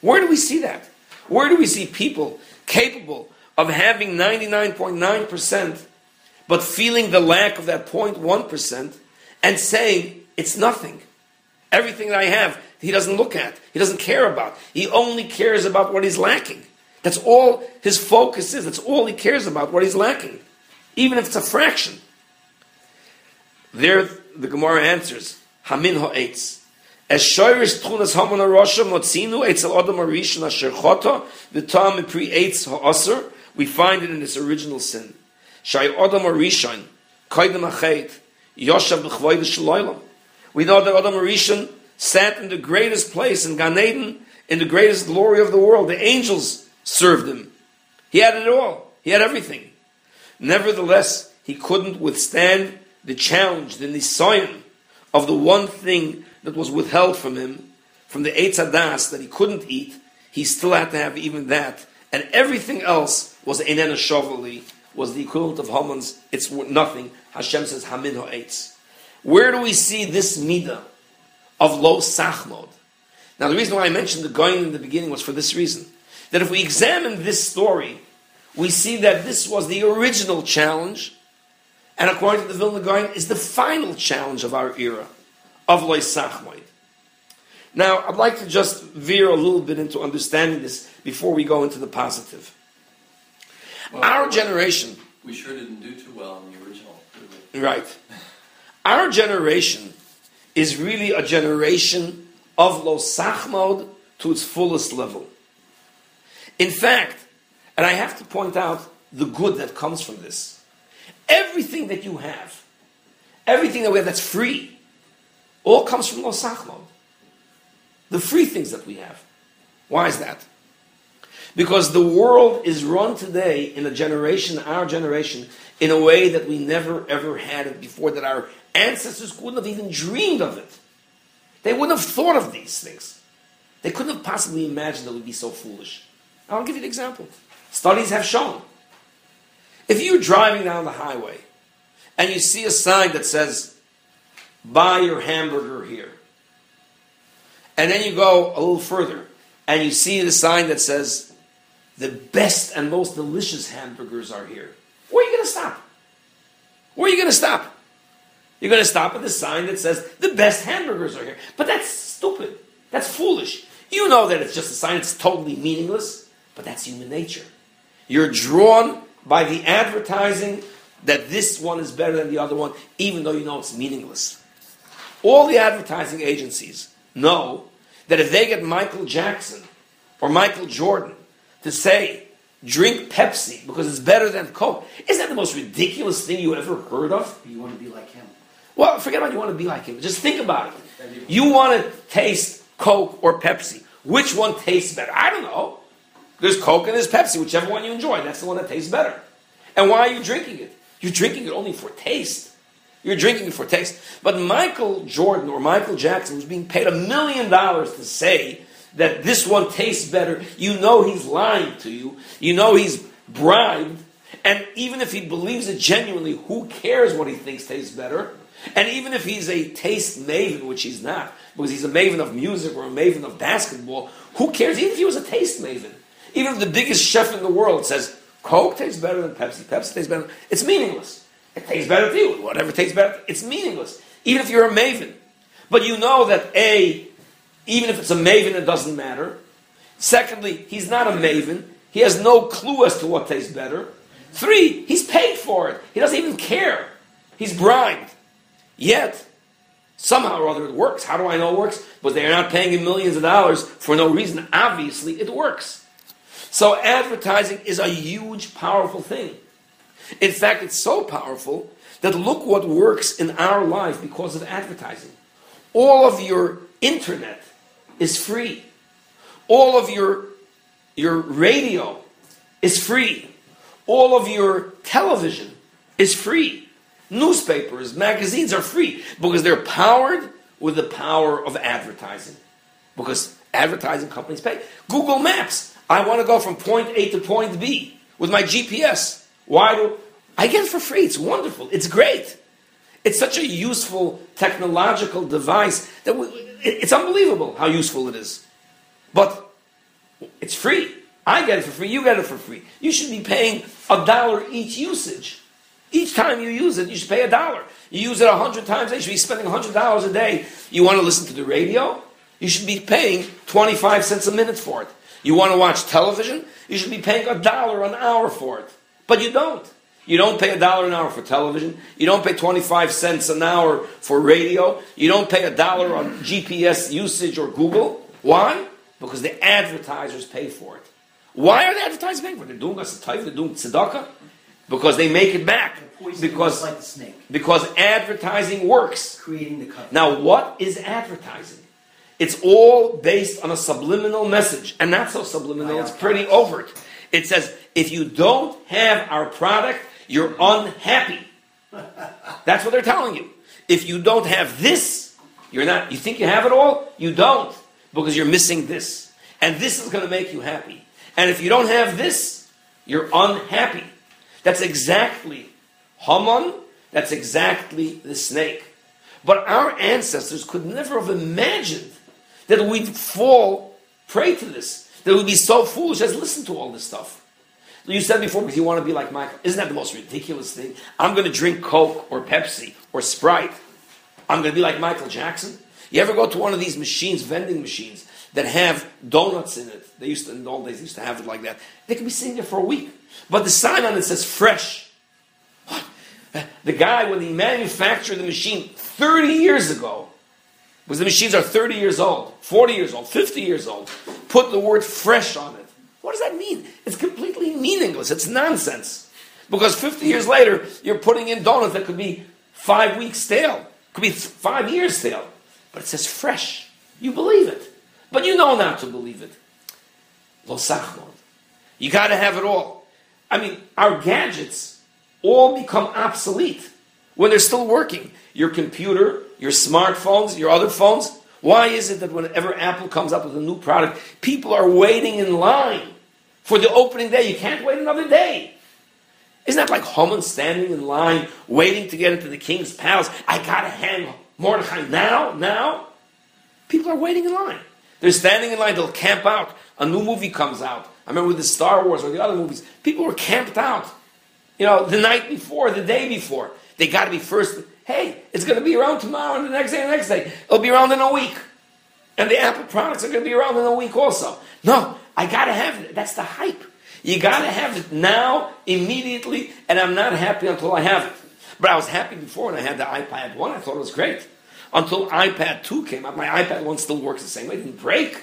A: Where do we see that? Where do we see people capable of having 99.9% but feeling the lack of that 0.1% and saying, it's nothing? Everything that I have, he doesn't look at. He doesn't care about. He only cares about what he's lacking. That's all his focus is. That's all he cares about, what he's lacking. Even if it's a fraction. There, the Gemara answers, Hamin ha'etz. As shoyrish tchunas hamon harosha motzinu etzel adam harishon asher chota v'tam pri eitz ha'aser. We find it in its original sin. Shay adam harishon kaidem ha'chet yoshav b'chvoid shaloylam. We know that Adam Rishon sat in the greatest place in Gan Eden, in the greatest glory of the world. The angels served him. He had it all. He had everything. Nevertheless, he couldn't withstand the challenge, the nisayon of the one thing that was withheld from him, from the Eitz Adas that he couldn't eat. He still had to have even that. And everything else was Einena Shovali, was the equivalent of Haman's, it's nothing. Hashem says, Hamin Ha'etz. Where do we see this midah of lo sachmod? Now, the reason why I mentioned the going in the beginning was for this reason. That if we examine this story, we see that this was the original challenge, and according to the Vilna Gaon, is the final challenge of our era, of loy sachmod. Now, I'd like to just veer a little bit into understanding this before we go into the positive.
E: Well,
A: our generation,
E: We sure didn't do too well in the original.
A: right? Our generation is really a generation of lo sachmod to its fullest level. In fact, and I have to point out the good that comes from this. Everything that you have, everything that we have that's free, all comes from lo sachmod. The free things that we have. Why is that? Because the world is run today in a generation, our generation, in a way that we never ever had it before, that our ancestors couldn't have even dreamed of it. They wouldn't have thought of these things. They couldn't have possibly imagined that we'd be so foolish. I'll give you an example. Studies have shown. If you're driving down the highway and you see a sign that says, buy your hamburger here, and then you go a little further and you see the sign that says, the best and most delicious hamburgers are here, where are you going to stop? Where are you going to stop? You're going to stop at the sign that says the best hamburgers are here. But that's stupid. That's foolish. You know that it's just a sign, it's totally meaningless, but that's human nature. You're drawn by the advertising that this one is better than the other one, even though you know it's meaningless. All the advertising agencies know that if they get Michael Jackson or Michael Jordan to say, drink Pepsi because it's better than Coke, isn't that the most ridiculous thing you ever heard of?
D: You want to be like him.
A: Well, forget about you want to be like him. Just think about it. You want to taste Coke or Pepsi. Which one tastes better? I don't know. There's Coke and there's Pepsi, whichever one you enjoy. That's the one that tastes better. And why are you drinking it? You're drinking it only for taste. You're drinking it for taste. But Michael Jordan or Michael Jackson was being paid a million dollars to say that this one tastes better. You know he's lying to you. You know he's bribed. And even if he believes it genuinely, who cares what he thinks tastes better? And even if he's a taste maven, which he's not, because he's a maven of music or a maven of basketball, who cares? Even if he was a taste maven, even if the biggest chef in the world says Coke tastes better than Pepsi, Pepsi tastes better, it's meaningless. It tastes better to you. Whatever tastes better, it's meaningless. Even if you're a maven. But you know that A, even if it's a maven, it doesn't matter. Secondly, he's not a maven. He has no clue as to what tastes better. Three, he's paid for it. He doesn't even care. He's bribed. Yet, somehow or other it works. How do I know it works? Because they're not paying him millions of dollars for no reason. Obviously, it works. So advertising is a huge, powerful thing. In fact, it's so powerful that look what works in our life because of advertising. All of your internet is free. All of your your radio is free. All of your television is free. Newspapers, magazines are free because they're powered with the power of advertising. Because advertising companies pay. Google Maps. I want to go from point A to point B with my GPS. Why do I get it for free? It's wonderful. It's great. It's such a useful technological device that we, it's unbelievable how useful it is. But it's free. I get it for free. You get it for free. You should be paying a dollar each usage. Each time you use it, you should pay a dollar. You use it a hundred times, you should be spending hundred dollars a day. You want to listen to the radio? You should be paying 25 cents a minute for it. You want to watch television? You should be paying a dollar an hour for it. But you don't. You don't pay a dollar an hour for television. You don't pay 25 cents an hour for radio. You don't pay a dollar on GPS usage or Google. Why? Because the advertisers pay for it. Why are the advertisers paying for it? They're doing us a type, they're doing tzedakah. Because they make it back. Because,
D: like the snake,
A: because advertising works.
D: creating the cover.
A: Now, what is advertising? It's all based on a subliminal message, and not so subliminal, it's pretty overt. It says, if you don't have our product, you're unhappy. That's what they're telling you. If you don't have this, you're not, you think you have it all? You don't, because you're missing this. And this is going to make you happy. And if you don't have this, you're unhappy. That's exactly Haman, that's exactly the snake. But our ancestors could never have imagined that we'd fall prey to this, that we'd be so foolish as listen to all this stuff. You said before, because you want to be like Michael. Isn't that the most ridiculous thing? I'm going to drink Coke or Pepsi or Sprite. I'm going to be like Michael Jackson. You ever go to one of these machines, vending machines, that have donuts in it? They used to, in the old days, used to have it like that. They could be sitting there for a week. But the sign on it says fresh. What? The guy, when he manufactured the machine 30 years ago, because the machines are 30 years old, 40 years old, 50 years old, put the word fresh on it. What does that mean? It's completely meaningless. It's nonsense. Because 50 years later, you're putting in donuts that could be five weeks stale, could be five years stale. But it says fresh. You believe it. But you know not to believe it. Lo sachmod. You got to have it all. I mean, our gadgets all become obsolete when they're still working. Your computer, your smartphones, your other phones. Why is it that whenever Apple comes up with a new product, people are waiting in line for the opening day? You can't wait another day. Isn't that like Haman standing in line, waiting to get into the king's palace? I gotta hang Mordechai now, now. People are waiting in line. They're standing in line, they'll camp out. A new movie comes out. I remember with the Star Wars or the other movies, people were camped out. You know, the night before, the day before. They gotta be first hey, it's going to be around tomorrow and the next day and the next day. It'll be around in a week. And the Apple products are going to be around in a week also. No, I got to have it. That's the hype. You got to have it now, immediately, and I'm not happy until I have it. But I was happy before when I had the iPad 1. I thought it was great. Until iPad 2 came out. My iPad 1 still works the same way. It didn't break.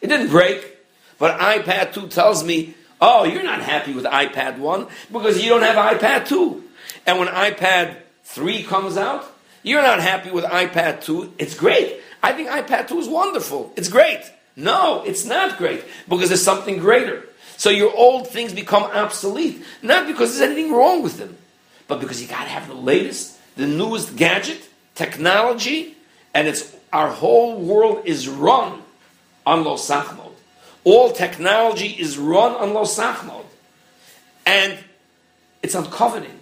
A: It didn't break. But iPad 2 tells me, oh, you're not happy with iPad 1 because you don't have iPad 2. And when iPad 3 comes out, you're not happy with iPad 2. It's great. I think iPad 2 is wonderful. It's great. No, it's not great because there's something greater. So your old things become obsolete, not because there's anything wrong with them, but because you got to have the latest, the newest gadget, technology, and it's our whole world is run on Lo Sachmod. All technology is run on Lo Sachmod. And it's on coveting.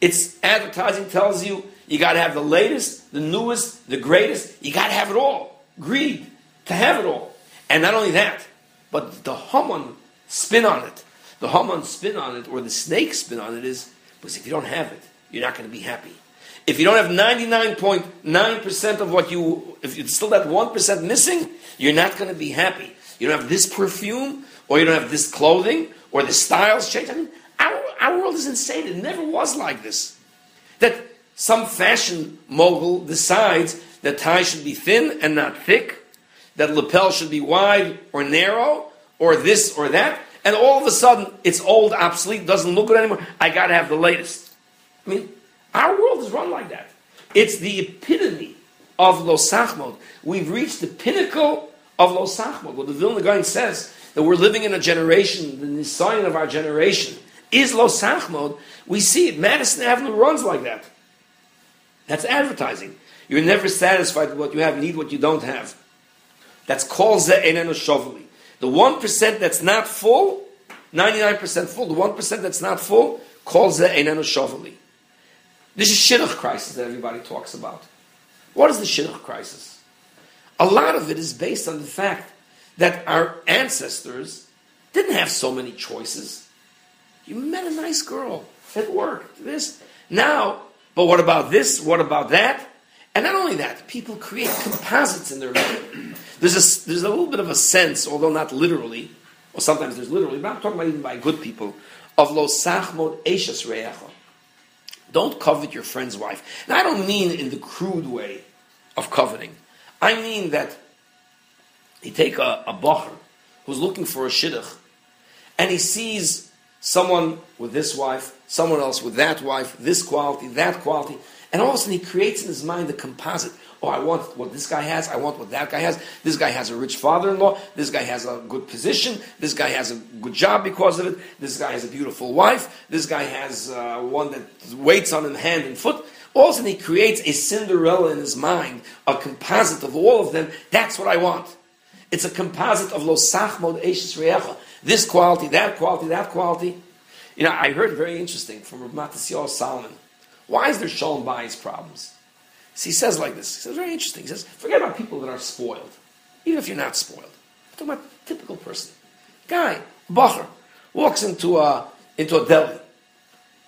A: It's advertising tells you you got to have the latest, the newest, the greatest. You got to have it all. Greed to have it all. And not only that, but the Haman spin on it. The Haman spin on it, or the snake spin on it, is because if you don't have it, you're not going to be happy. If you don't have 99.9% of what you, if it's still that 1% missing, you're not going to be happy. You don't have this perfume, or you don't have this clothing, or the styles change. I mean, our, our world is insane. It never was like this. That some fashion mogul decides that tie should be thin and not thick, that lapel should be wide or narrow, or this or that, and all of a sudden it's old, obsolete, doesn't look good anymore. I got to have the latest. I mean, our world is run like that. It's the epitome of Lo Sachmod. We've reached the pinnacle of Lo Sachmod. What the Vilna Gaon says that we're living in a generation, the sign of our generation is Lo Sachmod, we see it. Madison Avenue runs like that. That's advertising. You're never satisfied with what you have, need what you don't have. That's called Ze'enenu Shovli. The 1% that's not full, 99% full, the 1% that's not full, calls Ze'enenu Shovli. This is Shidduch crisis that everybody talks about. What is the Shidduch crisis? A lot of it is based on the fact that our ancestors didn't have so many choices. You met a nice girl. It worked. This. Now, but what about this? What about that? And not only that, people create composites in their life. There's a, there's a little bit of a sense, although not literally, or sometimes there's literally, but I'm talking about even by good people, of lo sachmod eshes re'echa. Don't covet your friend's wife. And I don't mean in the crude way of coveting. I mean that you take a, a bacher who's looking for a shidduch, and he sees someone with this wife, someone else with that wife, this quality, that quality, and all of a sudden he creates in his mind the composite. Oh, I want what this guy has, I want what that guy has. This guy has a rich father in law, this guy has a good position, this guy has a good job because of it, this guy has a beautiful wife, this guy has uh, one that waits on him hand and foot. All of a sudden he creates a Cinderella in his mind, a composite of all of them. That's what I want. It's a composite of Lo Sachmod Eishes Re'echa. This quality, that quality, that quality. You know, I heard very interesting from Rav Matisyahu Solomon. Why is there Shalom Bayis problems? So he says like this. He says, very interesting. He says, forget about people that are spoiled. Even if you're not spoiled. I'm talking about a typical person. Guy, Bacher, walks into a, into a deli.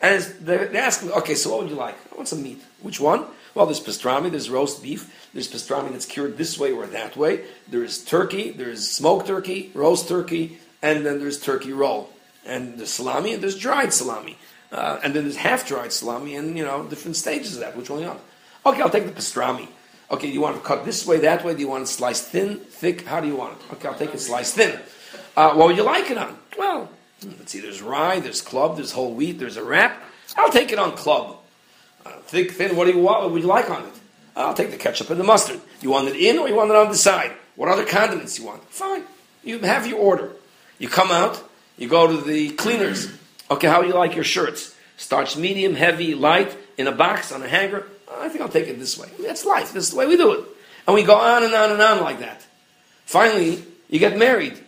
A: And they ask him, okay, so what would you like? I want some meat. Which one? Well, there's pastrami, there's roast beef, there's pastrami that's cured this way or that way. There's turkey, there's smoked turkey, roast turkey, and then there's turkey roll. And there's salami, and there's dried salami. Uh, and then there's half-dried salami, and, you know, different stages of that. Which one you want? Okay, I'll take the pastrami. Okay, do you want to cut this way, that way? Do you want it sliced thin, thick? How do you want it? Okay, I'll take it sliced thin. Uh, what would you like it on? Well, let's see, there's rye, there's club, there's whole wheat, there's a wrap. I'll take it on club. Uh, thick, thin, what do you want? What would you like on it? I'll take the ketchup and the mustard. You want it in or you want it on the side? What other condiments you want? Fine. You have your order. You come out, you go to the cleaners. Okay, how do you like your shirts? Starch medium, heavy, light, in a box, on a hanger? I think I'll take it this way. That's life. This is the way we do it. And we go on and on and on like that. Finally, you get married.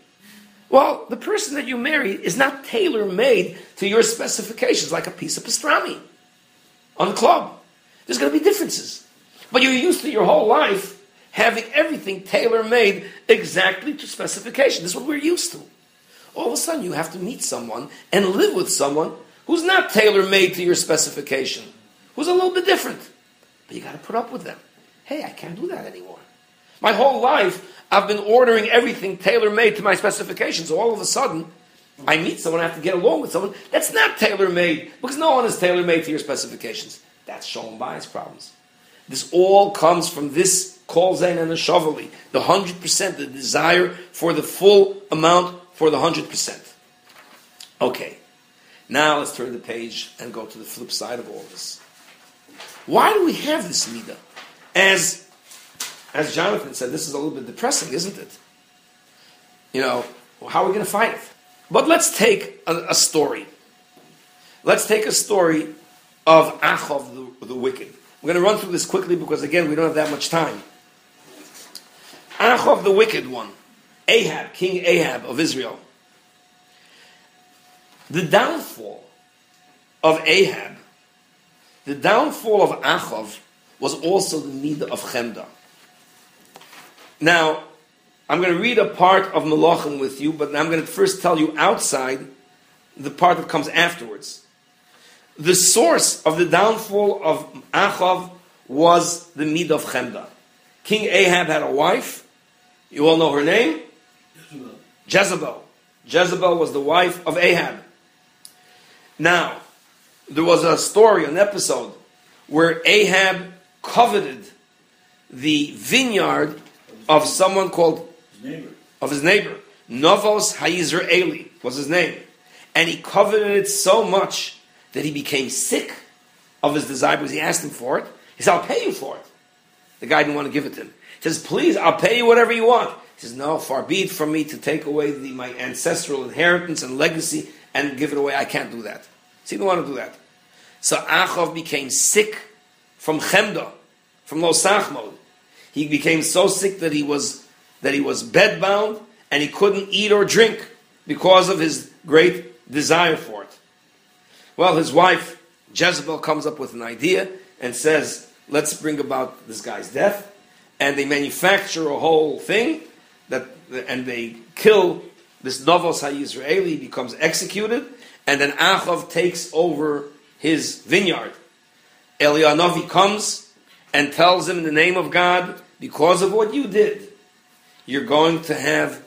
A: Well, the person that you married is not tailor made to your specifications like a piece of pastrami on the club. There's going to be differences. But you're used to your whole life having everything tailor made exactly to specification. This is what we're used to. All of a sudden, you have to meet someone and live with someone who's not tailor made to your specification, who's a little bit different. But you got to put up with them. Hey, I can't do that anymore. My whole life, I've been ordering everything tailor made to my specifications. All of a sudden, I meet someone, I have to get along with someone that's not tailor made because no one is tailor made to your specifications. That's Shalom bayis problems. This all comes from this Kol Zain and the Shavali, the 100%, the desire for the full amount for the 100%. Okay, now let's turn the page and go to the flip side of all this. Why do we have this midah? As, as Jonathan said, this is a little bit depressing, isn't it? You know, how are we going to fight it? But let's take a, a story. Let's take a story of Achov, the, the wicked. We're going to run through this quickly because, again, we don't have that much time. Achov, the wicked one. Ahab, King Ahab of Israel. The downfall of Ahab, the downfall of Achov, was also the need of Chemda. Now, I'm going to read a part of Malachim with you, but I'm going to first tell you outside the part that comes afterwards. The source of the downfall of Achav was the Midah of Chemda. King Ahab had a wife. You all know her name? Jezebel. Jezebel was the wife of Ahab. Now, there was a story, an episode, where Ahab coveted the vineyard of someone called
B: His
A: of his neighbor. Novos Hayisraeli was his name. And he coveted it so much that he became sick of his desire because he asked him for it. He said, I'll pay you for it. The guy didn't want to give it to him. He says, Please, I'll pay you whatever you want. He says, No, far be it from me to take away the, my ancestral inheritance and legacy and give it away. I can't do that. So he didn't want to do that. So Achav became sick from Chemda, from Lo Sachmod. He became so sick that he was that he was bedbound and he couldn't eat or drink because of his great desire for it. Well, his wife Jezebel comes up with an idea and says, "Let's bring about this guy's death." And they manufacture a whole thing that, and they kill this Novos HaYisraeli, he becomes executed, and then Achav takes over his vineyard. Elianavi comes and tells him in the name of God, because of what you did, you're going to have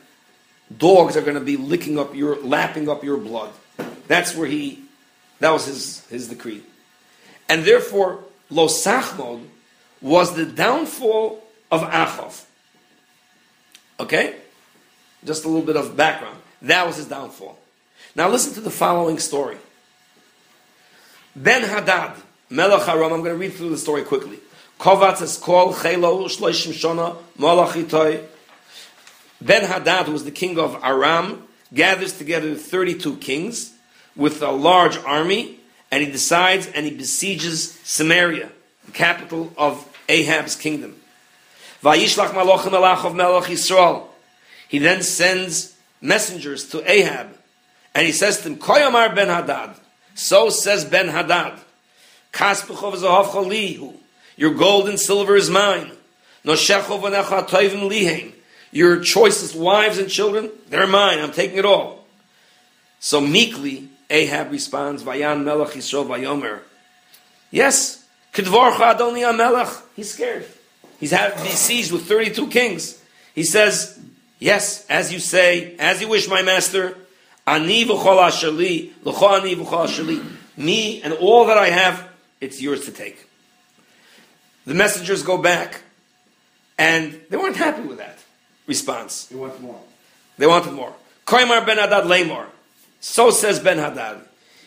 A: dogs are going to be licking up your, lapping up your blood. That's where he, that was his, his decree. And therefore, Lo Sachmod was the downfall of Achav. Okay? Just a little bit of background. That was his downfall. Now listen to the following story. Ben Hadad, Melech Aram, I'm going to read through the story quickly. Kovatz is called Chelo Shloishim Shona Malachitoy. Ben Hadad, who was the king of Aram, gathers together 32 kings with a large army, and he decides and he besieges Samaria, the capital of Ahab's kingdom. Vayishlach Malochim Elachov Melech Yisrael. He then sends messengers to Ahab, and he says to him, Koyamar Ben Hadad. So says Ben Hadad. Kaspechov Zahav Chalihu. Your gold and silver is mine. Noshechov Vanecha Toivim Lihem. Your choicest wives and children, they're mine. I'm taking it all. So meekly, Ahab responds, Vayan Melech Yisrael Vayomer. Yes, Kedvorcha Adoni Melech. He's scared. He's had besieged with 32 kings. He says, Yes, as you say, as you wish, my master, Ani v'chol ashali, l'cho ani v'chol. Me and all that I have, it's yours to take. The messengers go back, and they weren't happy with that response.
D: They wanted more?
A: They wanted more. Koimar ben Hadad lemor. So says Ben Hadad.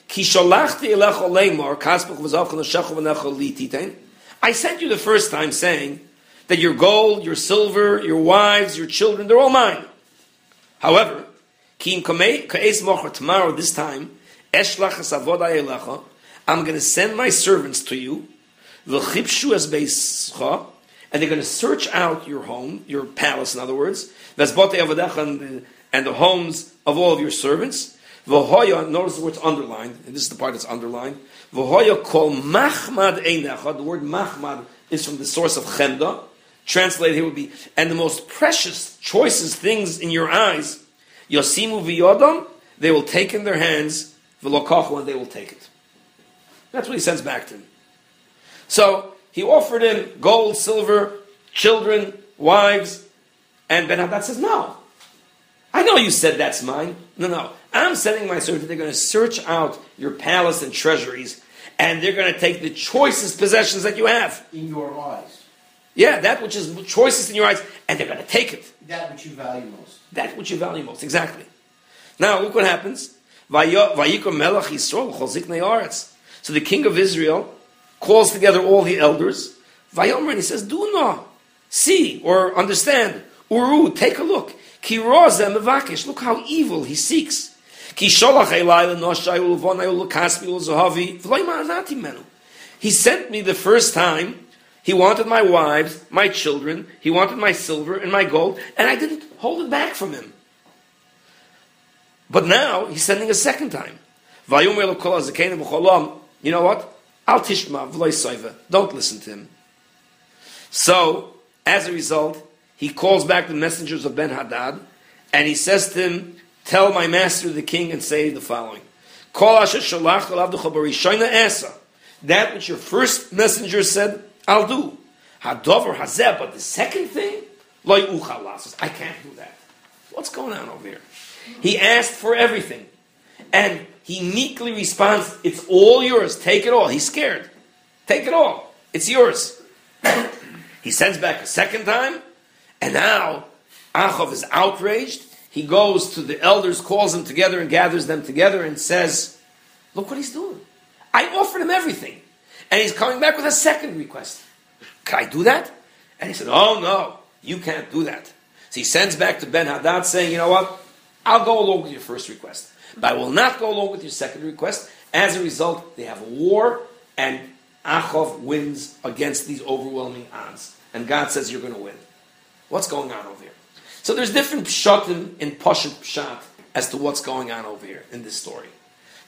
A: Ki sholachti elecho lemor, kaspuch v'zavcha v'necho li titein. I sent you the first time saying that your gold, your silver, your wives, your children, they're all mine. However, tomorrow, this time, I'm going to send my servants to you, and they're going to search out your home, your palace, in other words, and the homes of all of your servants. V'hoya, notice the word's underlined, and this is the part that's underlined. V'hoya kol machmad einecha, the word machmad is from the source of chemda, translated here would be, and the most precious, choicest things in your eyes, yosimu v'yodam, they will take in their hands, v'lokachu, and they will take it. That's what he sends back to him. So, he offered him gold, silver, children, wives, and Ben Hadad says, no. I know you said that's mine. No, no. I'm sending my servant. They're going to search out your palace and treasuries, and they're going to take the choicest possessions that you have.
D: In your eyes.
A: Yeah, that which is choicest in your eyes, and they're going to take it.
D: That which you value most.
A: That which you value most, exactly. Now, look what happens. Vayikom melech Yisrael chozik ne'aretz. So the king of Israel calls together all the elders. Vayomer, and he says, do not see or understand. Uru, take a look. Ki rozeh mevakesh. Look how evil he seeks. Ki sholach elai l'noshai ulvonai ulukasmi ulzahavi v'loi menu. He sent me the first time. He wanted my wives, my children. He wanted my silver and my gold, and I didn't hold it back from him. But now he's sending a second time. You know what? Don't listen to him. So, as a result, he calls back the messengers of Ben Hadad, and he says to him, Tell my master the king and say the following. That which your first messenger said, I'll do. Hadover hazeh, but the second thing, loy I can't do that. What's going on over here? He asked for everything. And he meekly responds, It's all yours. Take it all. He's scared. Take it all. It's yours. he sends back a second time, and now Achav is outraged. He goes to the elders, calls them together, and gathers them together and says, Look what he's doing. I offered him everything. And he's coming back with a second request. Can I do that? And he said, Oh, no, you can't do that. So he sends back to Ben Hadad saying, you know what? I'll go along with your first request. But I will not go along with your second request. As a result, they have a war, and Achov wins against these overwhelming odds. And God says, you're going to win. What's going on over here? So there's different pshatim in Pashat Pshat as to what's going on over here in this story.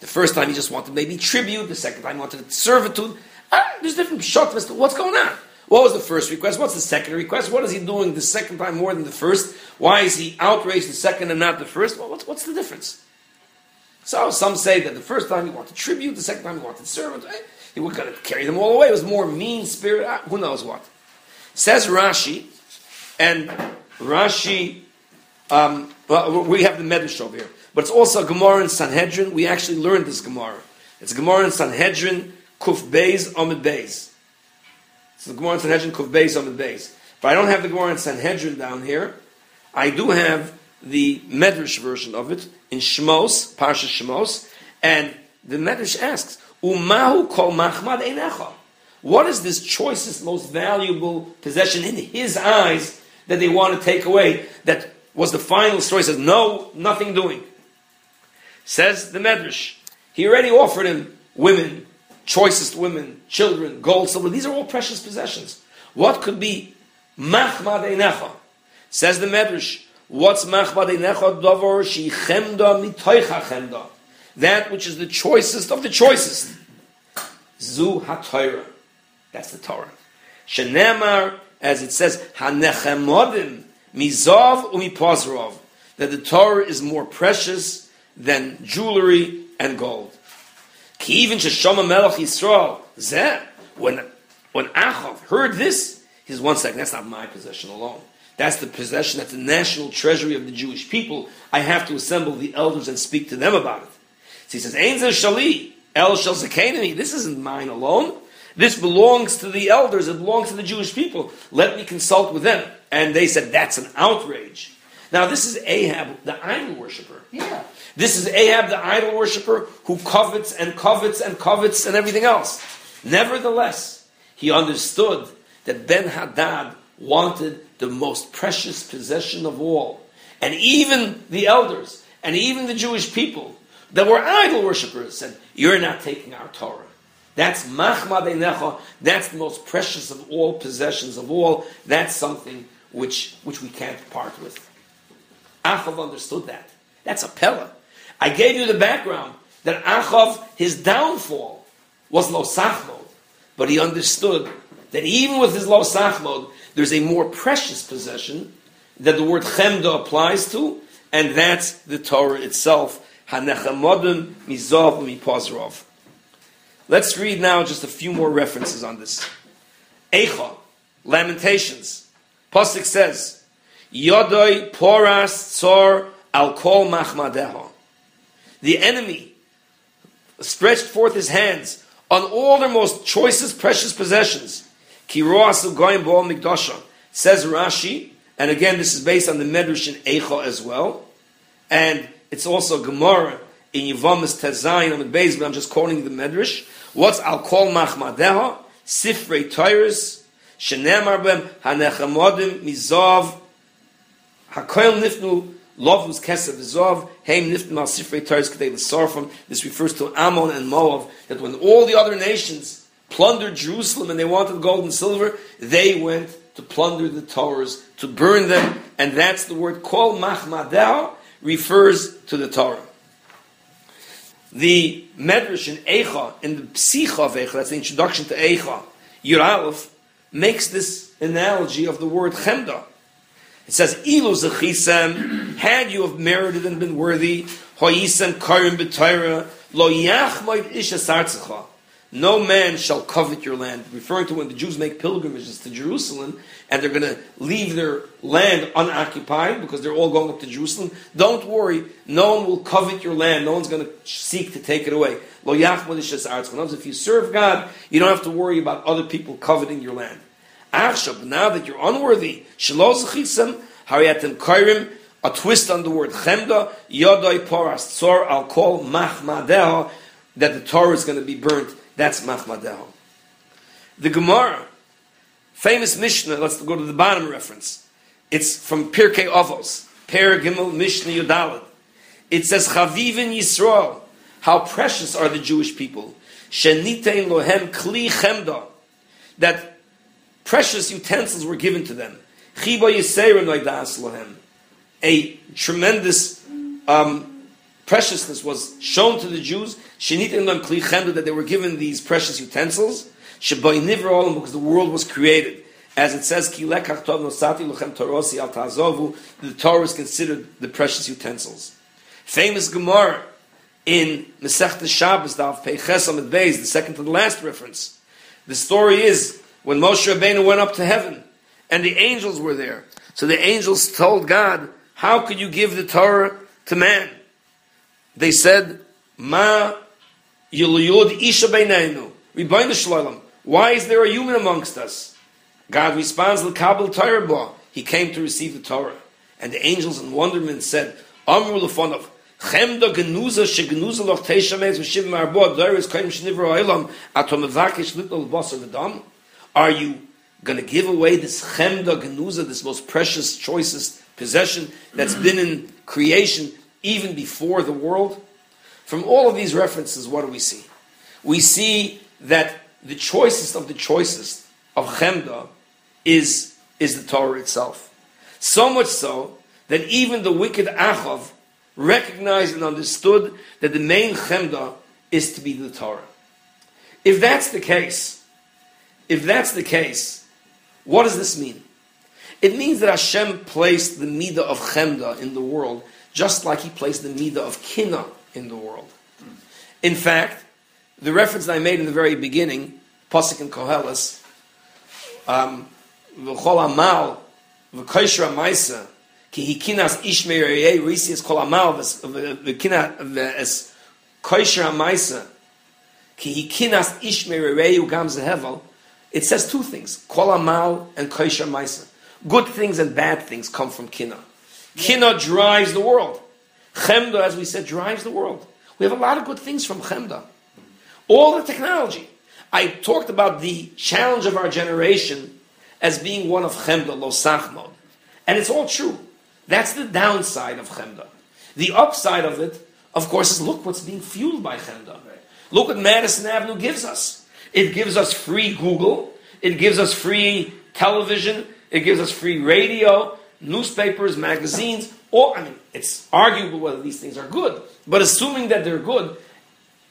A: The first time he just wanted maybe tribute, the second time he wanted servitude. There's different as what's going on. What was the first request? What's the second request? What is he doing the second time more than the first? Why is he outraged the second and not the first? Well, what's, what's the difference? So some say that the first time he wanted tribute, the second time he wanted servant. Eh, he was going to carry them all away. It was more mean spirit. Ah, who knows what? Says Rashi, and Rashi, um, we have the Medrash over here, but it's also a Gemara in Sanhedrin. We actually learned this Gemara. It's Gemara in Sanhedrin, Kuf Beis, Amid Beis. It's the Gemara in Sanhedrin, Kuf Beis, Amid Beis. But I don't have the Gemara in Sanhedrin down here. I do have the Medrash version of it in Shmos, Parsha Shmos, and the Medrash asks, Umahu kol machmad einecha. What is this choicest, most valuable possession in his eyes that they want to take away? That was the final story. He says, no, nothing doing. Says the Medrash. He already offered him women, choicest women, children, gold, silver. These are all precious possessions. What could be machmad einecha? Says the Medrash. What's machmad einecha davar shi chemda mitoicha chemda? That which is the choicest of the choicest. Zu ha-Torah. That's the Torah. Shenemar, as it says, hanechemodim mizav umipozrov. That the Torah is more precious than jewelry and gold. Even sheshama melech Yisrael. Zeh, when, when Achav heard this, he says, one second, that's not my possession alone. That's the possession, that's the national treasury of the Jewish people. I have to assemble the elders and speak to them about it. So he says, Ein shali, el shel This isn't mine alone. This belongs to the elders. It belongs to the Jewish people. Let me consult with them. And they said, that's an outrage. Now, this is Ahab, the idol worshiper.
D: Yeah.
A: This is Ahab, the idol worshiper, who covets and covets and covets and everything else. Nevertheless, he understood that Ben Hadad wanted the most precious possession of all. And even the elders, and even the Jewish people that were idol worshippers said, You're not taking our Torah. That's einecha. That's the most precious of all possessions of all. That's something which, which we can't part with. Achav understood that. That's a pella. I gave you the background that Achav, his downfall was lo sachmod, but he understood that even with his lo sachmod, there's a more precious possession that the word chemda applies to, and that's the Torah itself. Let's read now just a few more references on this. Eicha, Lamentations. Pasuk says, Yodoi poras tzor al kol machmadeha. The enemy stretched forth his hands on all their most choicest, precious possessions. Kiroasu goyim bo mikdasha. Says Rashi, and again, this is based on the Medrash in Eicha as well, and it's also Gemara in Yivamis Tezayin on the base, but I'm just quoting the Medrash. What's Al Kol Machmadeha? Sifrei Tyrus, Shenemar Bem, Hanechamodim, Mizov, Hakoil Nifnu, Lovus Kesev Zov, Haim Nifnu Al Sifrei Tyrus Kedei L'Sarfim. This refers to Ammon and Moab, that when all the other nations plundered Jerusalem and they wanted gold and silver, they went to plunder the Torahs, to burn them, and that's the word Kol Machmadeha refers to the Torah. The Medrash in Eicha, in the Psicha of Eicha, that's the introduction to Eicha, Aleph, makes this analogy of the word Chemda. It says, Ilu Zachisem, had you have merited and been worthy, Hoyisem Karim B'Torah, Lo Yachmoid Isha Sartzecha, no man shall covet your land, referring to when the Jews make pilgrimages to Jerusalem and they're going to leave their land unoccupied because they're all going up to Jerusalem. Don't worry, no one will covet your land. No one's going to seek to take it away. Lo If you serve God, you don't have to worry about other people coveting your land. Now that you're unworthy, a twist on the word chemda, yodoi poras tzor al kol machmadeha, that the Torah is going to be burnt that's Machmadeho. The Gemara, famous Mishnah, let's go to the bottom reference. It's from Pirkei Avos, Per Gimel Mishnah Yudalad. It says, Chavivin Yisrael, how precious are the Jewish people. Shenitein lohem kli chemda, that precious utensils were given to them. Chiba Yisera noidas. A tremendous um, preciousness was shown to the Jews. Shenitein lohem kli that they were given these precious utensils. Shebay nivra because the world was created. As it says, nosati lochem torosi al the Torah is considered the precious utensils. Famous Gemara in Masechta Shabbos, Amid Beis, the second to the last reference. The story is when Moshe Rabbeinu went up to heaven, and the angels were there. So the angels told God, "How could you give the Torah to man?" They said, "Ma yiluyud isha beinenu, ribono shloim. Why is there a human amongst us?" God responds, "L'kabel Torah ba." He came to receive the Torah, and the angels in wonderment said, "Amru lefonov." Chemda genuza shegenuza loch teisha meis v'shivim arbo doris koyim shnivro oilam atom mevakish little boss of the dam. Are you going to give away this chemda genuza, this most precious, choicest possession that's been in creation even before the world? From all of these references, what do we see? We see that the choicest of the choicest of chemda is, is the Torah itself. So much so that even the wicked Achav recognized and understood that the main chemda is to be the Torah. If that's the case, if that's the case, what does this mean? It means that Hashem placed the midah of chemda in the world, just like He placed the midah of kina in the world. In fact, the reference that I made in the very beginning, Pasuk and Koheles, um, v'chol amal, v'koishra maisa, ki hikinas ishmeir yei risias kol amal v'kina v'es koishra maisa, ki hikinas ishmeir yei ugam zehevel, it says two things, kol amal and koishra maisa. Good things and bad things come from kina. Kina drives the world. Chemda, as we said, drives the world. We have a lot of good things from Chemda. All the technology. I talked about the challenge of our generation as being one of Chemda, lo sachmod. And it's all true. That's the downside of Chemda. The upside of it, of course, is look what's being fueled by Chemda. Look what Madison Avenue gives us. It gives us free Google. It gives us free television. It gives us free radio, newspapers, magazines. Or, I mean, it's arguable whether these things are good. But assuming that they're good,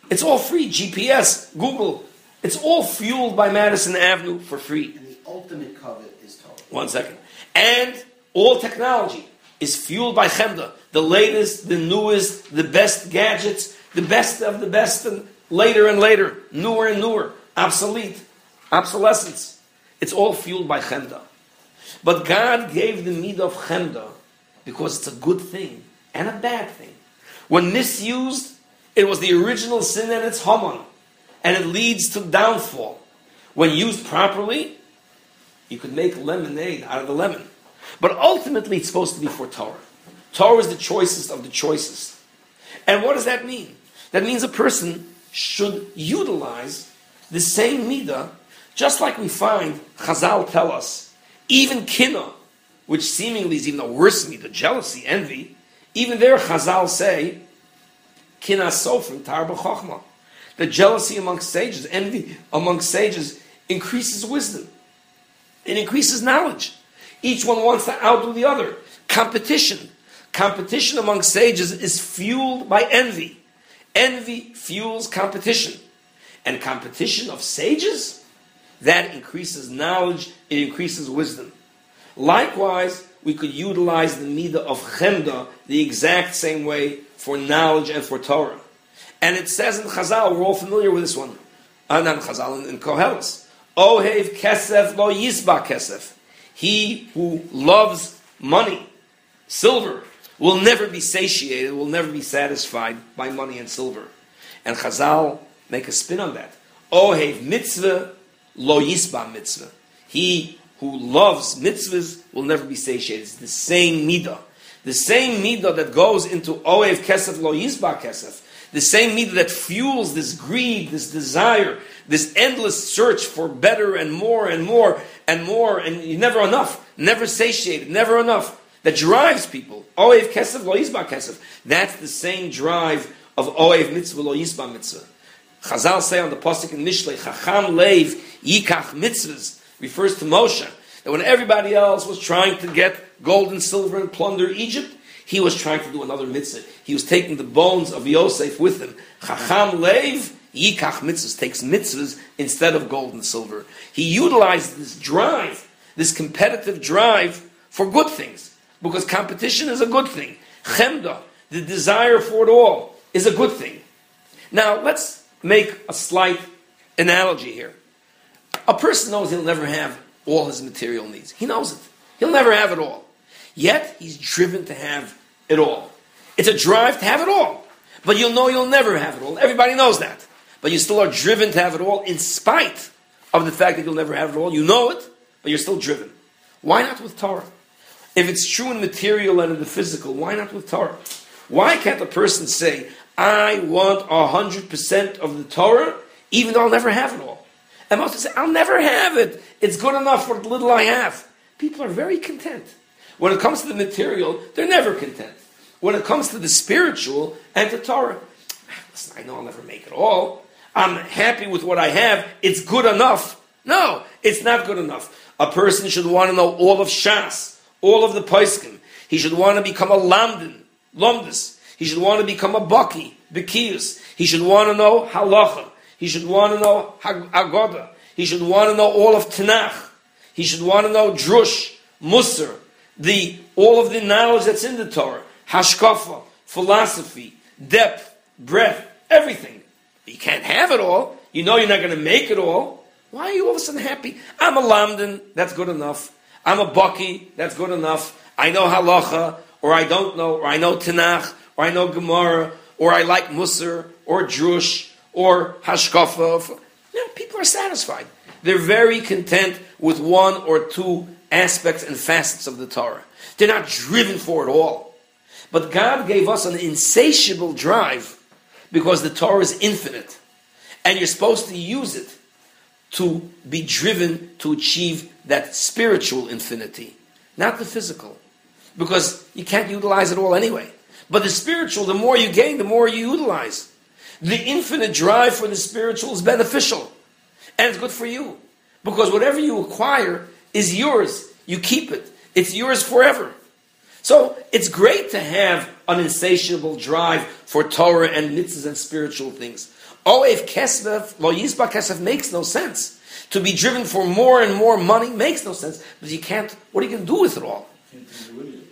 A: it's all free. GPS, Google, it's all fueled by Madison Avenue for free.
D: And the ultimate covet is Torah.
A: One second. And all technology is fueled by Chemda. The latest, the newest, the best gadgets, the best of the best, and later and later, newer and newer, obsolete, obsolescence. It's all fueled by Chemda. But God gave the meat of Chemda because it's a good thing and a bad thing. When misused, it was the original sin and it's Haman, and it leads to downfall. When used properly, you could make lemonade out of the lemon. But ultimately, it's supposed to be for Torah. Torah is the choicest of the choicest. And what does that mean? That means a person should utilize the same midah, just like we find Chazal tell us, even kina, which seemingly is even a worse midah, jealousy, envy, even there Chazal say, kina sofrim tarba chochma. The jealousy amongst sages, envy amongst sages increases wisdom. It increases knowledge. Each one wants to outdo the other. Competition. Competition among sages is fueled by envy. Envy fuels competition. And competition of sages, that increases knowledge, it increases wisdom. Likewise, we could utilize the midah of chemda the exact same way for knowledge and for Torah. And it says in Chazal, we're all familiar with this one. Uh, not Chazal, in, Koheles. Ohev kesef lo yisba kesef. He who loves money, silver, will never be satiated, will never be satisfied by money and silver. And Chazal make a spin on that. Ohev mitzvah lo yisba mitzvah. He who loves mitzvahs will never be satiated. It's the same midah. The same midah that goes into Ohev kesef lo yisba kesef. The same midah that fuels this greed, this desire, this endless search for better and more and more and more, and never enough. never satiated, never enough, that drives people. Oev kesef lo yisba kesef. That's the same drive of Oev mitzvah lo yisba mitzvah. Chazal say on the pasuk in Mishlei, Chacham leiv yikach mitzvahs refers to Moshe. That when everybody else was trying to get gold and silver and plunder Egypt, he was trying to do another mitzvah. He was taking the bones of Yosef with him. Chacham leiv yikach mitzvahs takes mitzvahs instead of gold and silver. He utilized this drive, this competitive drive for good things, because competition is a good thing. Chemda, the desire for it all, is a good thing. Now let's make a slight analogy here. A person knows he'll never have all his material needs. He knows it. He'll never have it all. Yet he's driven to have it all. It's a drive to have it all. But you'll know you'll never have it all. Everybody knows that. But you still are driven to have it all in spite of the fact that you'll never have it all. You know it, but you're still driven. Why not with Torah? If it's true in material and in the physical, why not with Torah? Why can't a person say, I want 100% of the Torah, even though I'll never have it all? And most say, I'll never have it. It's good enough for the little I have. People are very content. When it comes to the material, they're never content. When it comes to the spiritual and the Torah, listen, I know I'll never make it all. I'm happy with what I have. It's good enough. No, it's not good enough. A person should want to know all of Shas, all of the Paiskim. He should want to become a Lamdin, Lomdis. He should want to become a Baki, Bekiyus. He should want to know Halacha. He should want to know Agoda. He should want to know all of Tanakh. He should want to know Drush, Musar, the, all of the knowledge that's in the Torah, Hashkafa, philosophy, depth, breadth, everything. You can't have it all. You know you're not going to make it all. Why are you all of a sudden happy? I'm a Lamdan, that's good enough. I'm a Baki, that's good enough. I know Halacha, or I don't know, or I know Tanakh, or I know Gemara, or I like Musar, or Drush, or Hashkafa. Know, people are satisfied. They're very content with one or two aspects and facets of the Torah. They're not driven for it all. But God gave us an insatiable drive because the Torah is infinite. And you're supposed to use it to be driven to achieve that spiritual infinity, not the physical. Because you can't utilize it all anyway. But the spiritual, the more you gain, the more you utilize. The infinite drive for the spiritual is beneficial. And it's good for you. Because whatever you acquire is yours. You keep it. It's yours forever. So it's great to have an insatiable drive for Torah and mitzvahs and spiritual things. If kesef, lo yisba kesef makes no sense. To be driven for more and more money makes no sense. But you can't, what are you going to do with it all?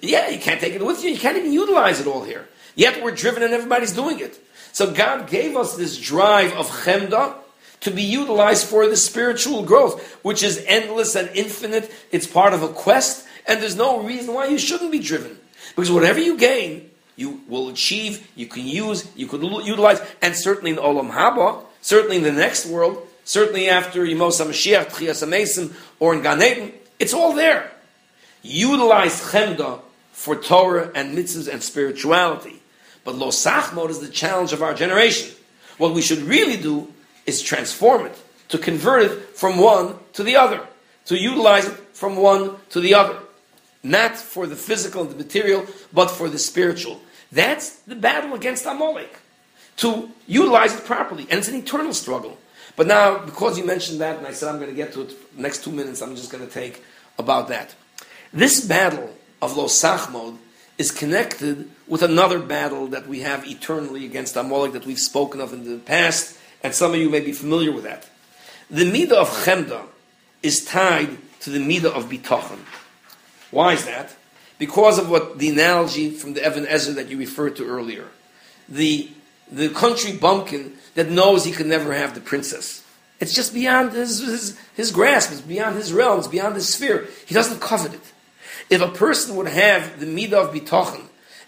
A: Yeah, you can't take it with you. You can't even utilize it all here. Yet we're driven and everybody's doing it. So God gave us this drive of chemda to be utilized for the spiritual growth, which is endless and infinite. It's part of a quest, and there's no reason why you shouldn't be driven. Because whatever you gain, you will achieve, you can use, you could utilize, and certainly in Olam Haba, certainly in the next world, certainly after Yemos HaMashiach, Tchias HaMesim, or in Gan Eden, it's all there. Utilize Chemda for Torah and mitzvahs and spirituality. But Lo Sachmod is the challenge of our generation. What we should really do is transform it, to convert it from one to the other, to utilize it from one to the other. Not for the physical and the material, but for the spiritual. That's the battle against Amalek. To utilize it properly. And it's an eternal struggle. But now, because you mentioned that, and I said I'm going to get to it next two minutes, I'm just going to take about that. This battle of Lo Sachmod is connected with another battle that we have eternally against Amalek that we've spoken of in the past, and some of you may be familiar with that. The Midah of Chemda is tied to the Midah of Bitachon. Why is that? Because of what the analogy from the Evan Ezra that you referred to earlier. The, the country bumpkin that knows he can never have the princess. It's just beyond his, his, his grasp, it's beyond his realm, it's beyond his sphere. He doesn't covet it. If a person would have the midah of bitachon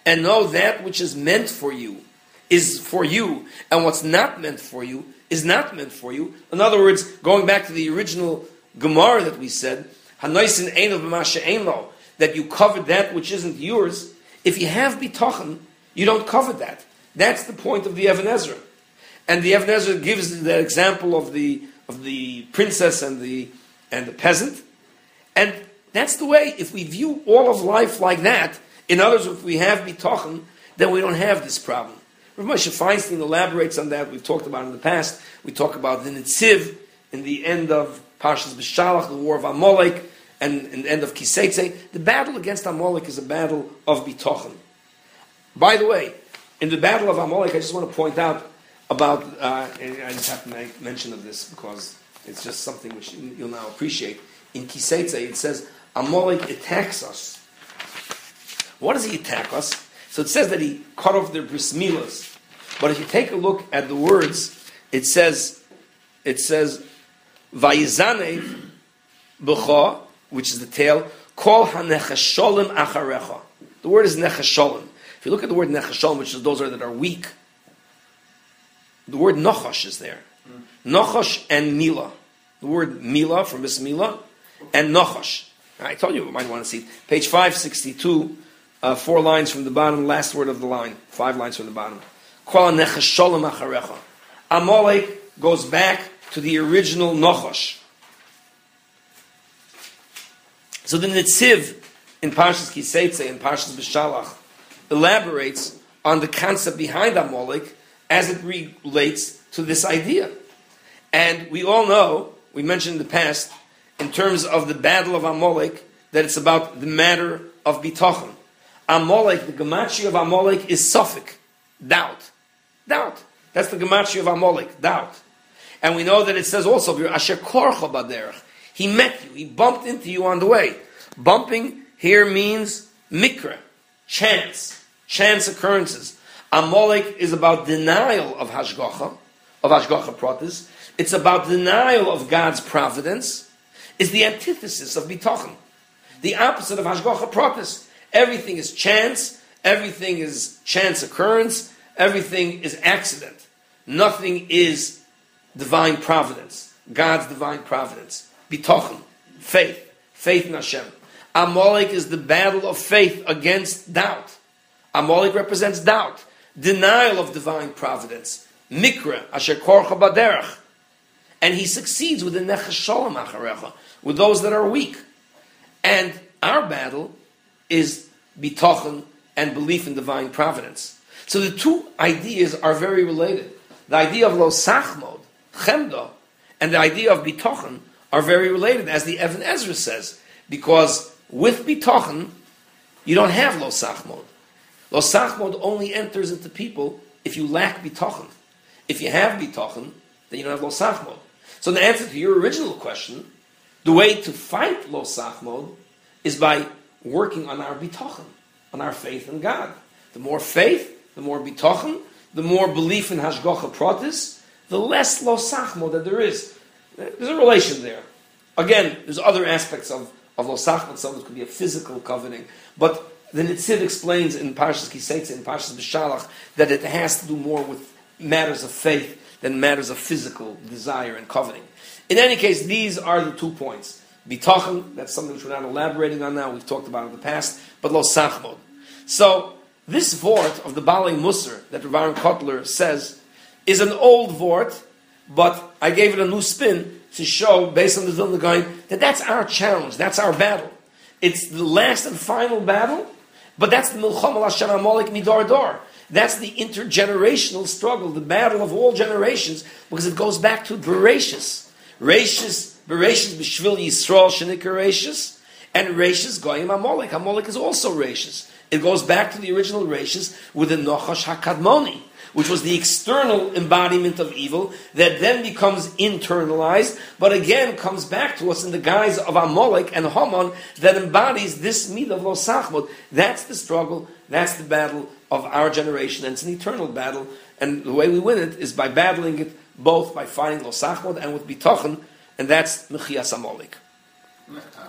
A: and know that which is meant for you is for you, and what's not meant for you is not meant for you. In other words, going back to the original Gemara that we said, Hanoisin ein of ein lo, that you covered that which isn't yours. If you have bitachon, you don't cover that. That's the point of the Evan Ezra. And the Evan Ezra gives the example of the of the princess and the and the peasant. And That's the way. If we view all of life like that, in others, if we have bitachon, then we don't have this problem. Rav Moshe Feinstein elaborates on that. We've talked about in the past. We talk about the Nitziv in the end of Parshas B'Shalach, the war of Amalek, and in the end of Kiseitze. The battle against Amalek is a battle of bitachon. By the way, in the battle of Amalek, I just want to point out about, uh, I just have to make mention of this because it's just something which you'll now appreciate. In Kiseitze, it says, Amalek attacks us. What does he attack us? So it says that he cut off their bris milas. But if you take a look at the words, it says, it says, Vayizanev b'cha, which is the tail, kol hanechasholim acharecha. The word is nechasholim. If you look at the word nechasholim, which is those are that are weak, the word nochash is there. Mm. Nochash and mila. The word mila from bris milah and nochash. I told you you might want to see page five sixty two, uh, four lines from the bottom, last word of the line, five lines from the bottom. Amalek goes back to the original nochash. So the Nitziv in Parshas Kiseitze and Parshas Bishalach elaborates on the concept behind Amalek as it relates to this idea. And we all know, we mentioned in the past, in terms of the battle of Amalek, that it's about the matter of bitachon. Amalek, the gematria of Amalek is safek, doubt. Doubt. That's the gematria of Amalek, doubt. And we know that it says also, Asher korcha baderech. He met you, he bumped into you on the way. Bumping here means mikra, chance, chance occurrences. Amalek is about denial of hashgacha, of hashgacha pratis. It's about denial of God's providence. It's the antithesis of bitachon, the opposite of hashgacha pratis. Everything is chance. Everything is chance occurrence. Everything is accident. Nothing is divine providence. God's divine providence. Bitachon, faith, faith in Hashem. Amalek is the battle of faith against doubt. Amalek represents doubt, denial of divine providence. Mikra, asher korcha baderach. And he succeeds with the nechasholam acharecha, with those that are weak. And our battle is bitachon and belief in divine providence. So the two ideas are very related. The idea of lo sachmod, chemda, and the idea of bitachon are very related, as the Evan Ezra says, because with bitachon, you don't have lo sachmod. Lo sachmod only enters into people if you lack bitachon. If you have bitachon, then you don't have lo sachmod. So the answer to your original question, the way to fight lo sachmod is by working on our bitachon, on our faith in God. The more faith, the more bitachon, the more belief in hashgacha pratis, the less lo sachmod that there is. There's a relation there. Again, there's other aspects of, of lo sachmod. Some of it could be a physical covenant, but the Nitziv explains in Parshas Kiseitz and Parshas B'Shalach that it has to do more with matters of faith than matters of physical desire and coveting. In any case, these are the two points. Bitachon, that's something which we're not elaborating on now, we've talked about in the past, but lo sachmod. So, this vort of the Balei Musar that Rav Aaron Kotler says is an old vort, but I gave it a new spin to show, based on the Vilna that that's our challenge, that's our battle. It's the last and final battle, but that's the Milcham al Hashem Amalek Midar Dor. That's the intergenerational struggle, the battle of all generations, because it goes back to Bereshis. Rashis, Bereshis B'Shvil Yisrael Shenikar Rashis, and Rashis Goyim Amalek. Amalek is also Rashis. It goes back to the original Rashis with the Nochash HaKadmoni, which was the external embodiment of evil that then becomes internalized, but again comes back to us in the guise of Amalek and Haman that embodies this mid of Losachmod. That's the struggle, that's the battle of our generation, and it's an eternal battle. And the way we win it is by battling it both by fighting Losachmod and with Bitachon, and that's Mechias Amalek.